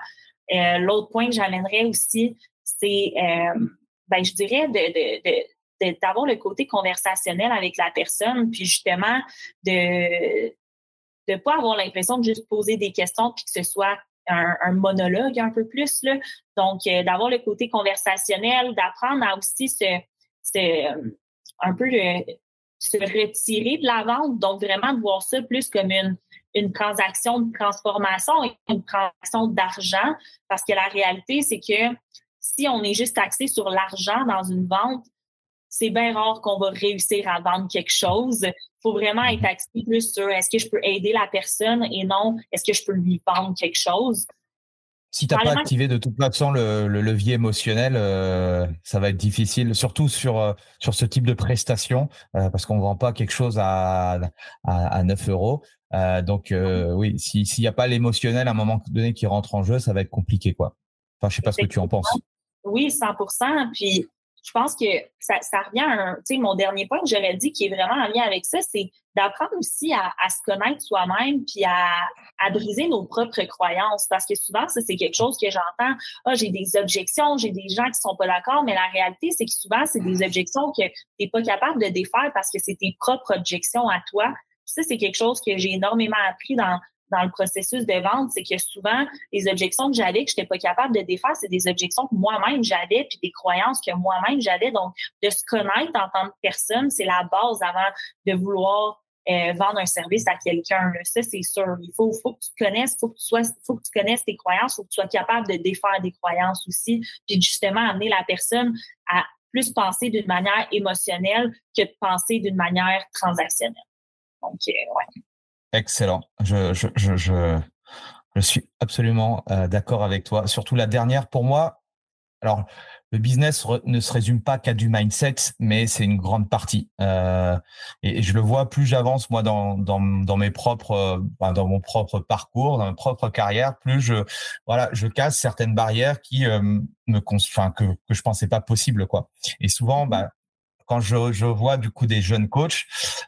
Euh, l'autre point que j'amènerais aussi, c'est, euh, ben, je dirais de, d'avoir le côté conversationnel avec la personne, puis justement de ne pas avoir l'impression de juste poser des questions puis que ce soit un, monologue un peu plus. Donc, euh, d'avoir le côté conversationnel, d'apprendre à aussi se, un peu se retirer de la vente. Donc, vraiment de voir ça plus comme une, une transaction de transformation et une transaction d'argent. Parce que la réalité, c'est que si on est juste axé sur l'argent dans une vente, c'est bien rare qu'on va réussir à vendre quelque chose. Il faut vraiment être axé plus sur est-ce que je peux aider la personne et non est-ce que je peux lui vendre quelque chose. Si tu n'as pas activé de toute façon le, levier émotionnel, euh, ça va être difficile, surtout sur, euh, sur ce type de prestation, euh, parce qu'on ne vend pas quelque chose à, à, 9 euros. donc oui, s'il n'y a pas l'émotionnel à un moment donné qui rentre en jeu, ça va être compliqué. quoi. Enfin, je sais pas ce que tu en penses. Oui, 100 Puis je pense que ça, revient à un, mon dernier point que j'aurais dit qui est vraiment en lien avec ça, c'est d'apprendre aussi à, se connaître soi-même puis à, à, briser nos propres croyances. Parce que souvent, ça, c'est quelque chose que j'entends. Ah, j'ai des objections, j'ai des gens qui sont pas d'accord, mais la réalité, c'est que souvent, c'est des objections que tu n'es pas capable de défaire parce que c'est tes propres objections à toi. Ça, c'est quelque chose que j'ai énormément appris dans, dans le processus de vente, c'est que souvent, les objections que j'avais, que je n'étais pas capable de défaire, c'est des objections que moi-même j'avais, puis des croyances que moi-même j'avais. Donc, de se connaître en tant que personne, c'est la base avant de vouloir euh, vendre un service à quelqu'un. Ça, c'est sûr. Il faut, que tu connaisses, faut que tu sois, faut que tu connaisses tes croyances, faut que tu sois capable de défaire des croyances aussi, puis justement amener la personne à plus penser d'une manière émotionnelle que de penser d'une manière transactionnelle. Donc, euh, ouais. Excellent. Je, je, je, je, suis absolument euh, d'accord avec toi. Surtout la dernière, pour moi, alors le business ne se résume pas qu'à du mindset, mais c'est une grande partie. Euh, et, je le vois plus j'avance moi dans, dans, dans mes propres, dans mon propre parcours, dans ma propre carrière, plus je voilà, je casse certaines barrières qui euh, me, enfin que que je pensais pas possible quoi. Et souvent, bah quand je, vois du coup des jeunes coachs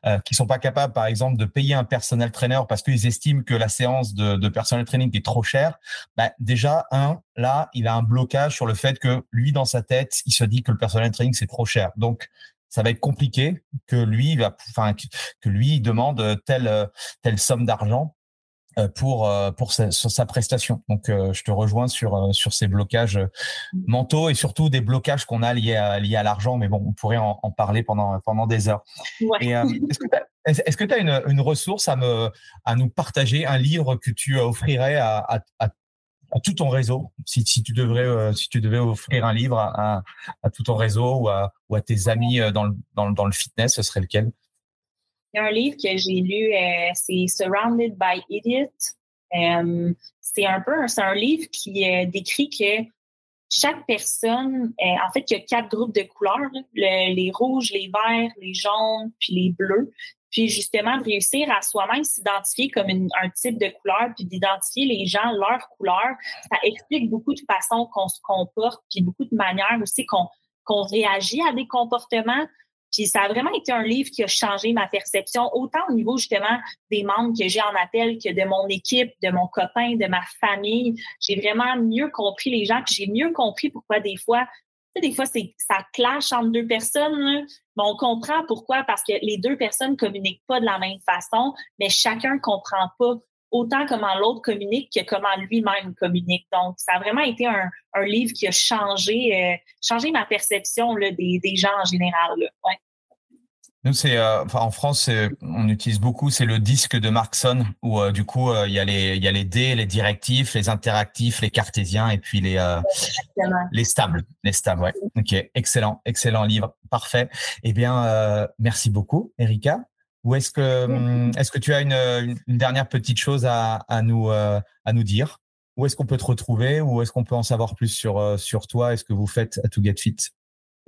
euh, qui sont pas capables, par exemple, de payer un personnel trainer parce qu'ils estiment que la séance de, de personnel training est trop chère, bah, déjà un là, il a un blocage sur le fait que lui dans sa tête, il se dit que le personnel training c'est trop cher. Donc ça va être compliqué que lui enfin que lui demande telle telle somme d'argent pour euh, pour sa, sa prestation. Donc euh, je te rejoins sur sur ces blocages mentaux et surtout des blocages qu'on a liés à liés à l'argent. Mais bon, on pourrait en, en parler pendant pendant des heures. Ouais. Est-ce que tu as, est-ce que tu as une, une ressource à me à nous partager, un livre que tu offrirais à, à, à à tout ton réseau? Si, si tu devrais, si tu devais offrir un livre à, à, tout ton réseau ou à, ou à tes amis dans le, dans, dans le fitness, ce serait lequel? Il y a un livre que j'ai lu, euh, c'est Surrounded by Idiots. Euh, c'est un peu, un livre qui euh, décrit que chaque personne, en fait, il y a quatre groupes de couleurs, les rouges, les verts, les jaunes, puis les bleus. Puis justement, de réussir à soi-même s'identifier comme un type de couleur, puis d'identifier les gens, leurs couleurs, ça explique beaucoup de façons qu'on se comporte, puis beaucoup de manières aussi qu'on qu'on réagit à des comportements. Puis ça a vraiment été un livre qui a changé ma perception, autant au niveau justement des membres que j'ai en appel que de mon équipe, de mon copain, de ma famille. J'ai vraiment mieux compris les gens, puis j'ai mieux compris pourquoi des fois, tu sais, des fois c'est ça clash entre deux personnes, mais on comprend pourquoi parce que les deux personnes communiquent pas de la même façon, mais chacun comprend pas autant comment l'autre communique que comment lui-même communique. Donc, ça a vraiment été un, un livre qui a changé, euh, changé ma perception là, des, des gens en général. Là. Ouais. Nous, c'est, euh, enfin, en France, on utilise beaucoup, c'est le disque de Markson, où euh, du coup, il y a les, il y a les dés, les directifs, les interactifs, les cartésiens, et puis les, les stables, les stables. Ouais. Ok, excellent, excellent livre, parfait. Eh bien, merci beaucoup, Erika. Ou est-ce que, hum, est-ce que tu as une, une, dernière petite chose à, à nous, à nous dire? Où est-ce qu'on peut te retrouver? Ou est-ce qu'on peut en savoir plus sur, sur toi et ce que vous faites à To Get Fit?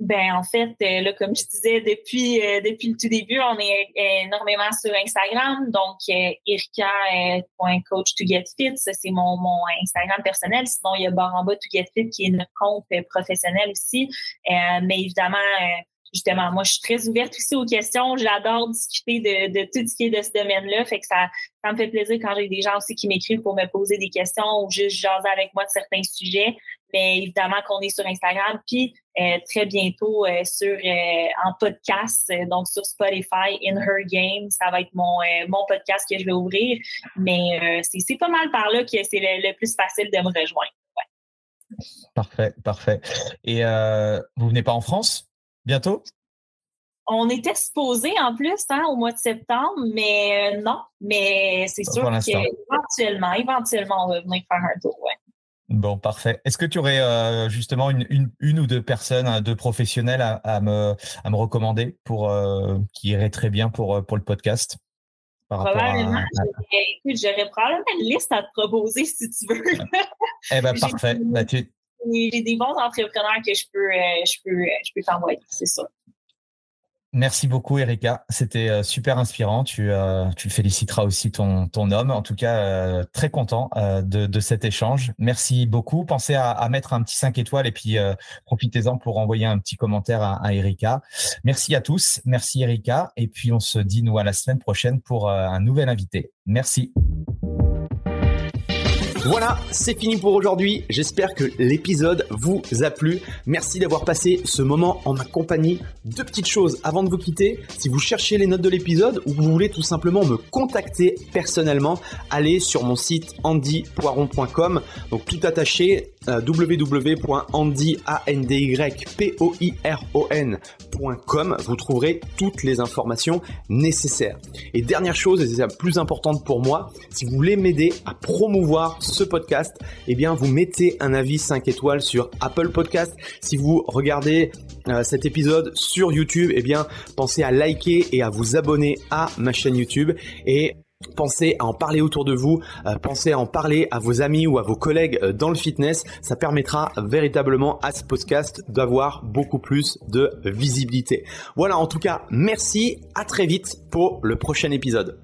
Ben en fait, euh, là, comme je disais depuis euh, depuis le tout début, on est énormément sur Instagram. Donc euh, Erika.coach to get fit, ça c'est mon, mon Instagram personnel. Sinon, il y a Baramba to get fit qui est notre compte professionnel aussi. mais évidemment, justement, moi, je suis très ouverte aussi aux questions. J'adore discuter de, de tout ce qui est de ce domaine-là. Fait que ça, ça me fait plaisir quand j'ai des gens aussi qui m'écrivent pour me poser des questions ou juste jaser avec moi de certains sujets. Mais évidemment qu'on est sur Instagram, puis euh, très bientôt euh, sur euh, en podcast, donc sur Spotify, In Her Game, ça va être mon mon podcast que je vais ouvrir. Mais c'est pas mal par là que c'est le, plus facile de me rejoindre. Parfait, parfait. Et vous venez pas en France? Bientôt? On était supposé en plus hein, au mois de septembre, mais non. Mais c'est sûr qu'éventuellement, éventuellement, on va venir faire un tour. Ouais. Bon, parfait. Est-ce que tu aurais euh, justement une, une, une, ou deux personnes, deux professionnels à, à, me, à me recommander pour euh, qui iraient très bien pour, euh, pour le podcast Probablement. À... J'aurais probablement une liste à te proposer si tu veux. eh ben parfait. Bah, J'ai des bons entrepreneurs que je peux, je peux, je peux t'envoyer, c'est ça. Merci beaucoup, Erika. C'était euh, super inspirant. Tu, euh, féliciteras aussi ton, homme. En tout cas, euh, très content de, cet échange. Merci beaucoup. Pensez à, à mettre un petit 5 étoiles et puis profitez-en pour envoyer un petit commentaire à, à, Erika. Merci à tous. Merci, Erika. Et puis, on se dit, nous, à la semaine prochaine pour un nouvel invité. Merci. Voilà, c'est fini pour aujourd'hui. J'espère que l'épisode vous a plu. Merci d'avoir passé ce moment en ma compagnie. Deux petites choses avant de vous quitter. Si vous cherchez les notes de l'épisode ou vous voulez tout simplement me contacter personnellement, allez sur mon site andypoiron.com. Donc tout attaché euh, www.andypoiron.com. Vous trouverez toutes les informations nécessaires. Et dernière chose, et c'est la plus importante pour moi, si vous voulez m'aider à promouvoir ce podcast, eh bien vous mettez un avis 5 étoiles sur Apple Podcast. Si vous regardez euh, cet épisode sur YouTube, eh bien pensez à liker et à vous abonner à ma chaîne YouTube et Pensez à en parler autour de vous, euh, pensez à en parler à vos amis ou à vos collègues euh, dans le fitness. Ça permettra véritablement à ce podcast d'avoir beaucoup plus de visibilité. Voilà, en tout cas, merci, à très vite pour le prochain épisode.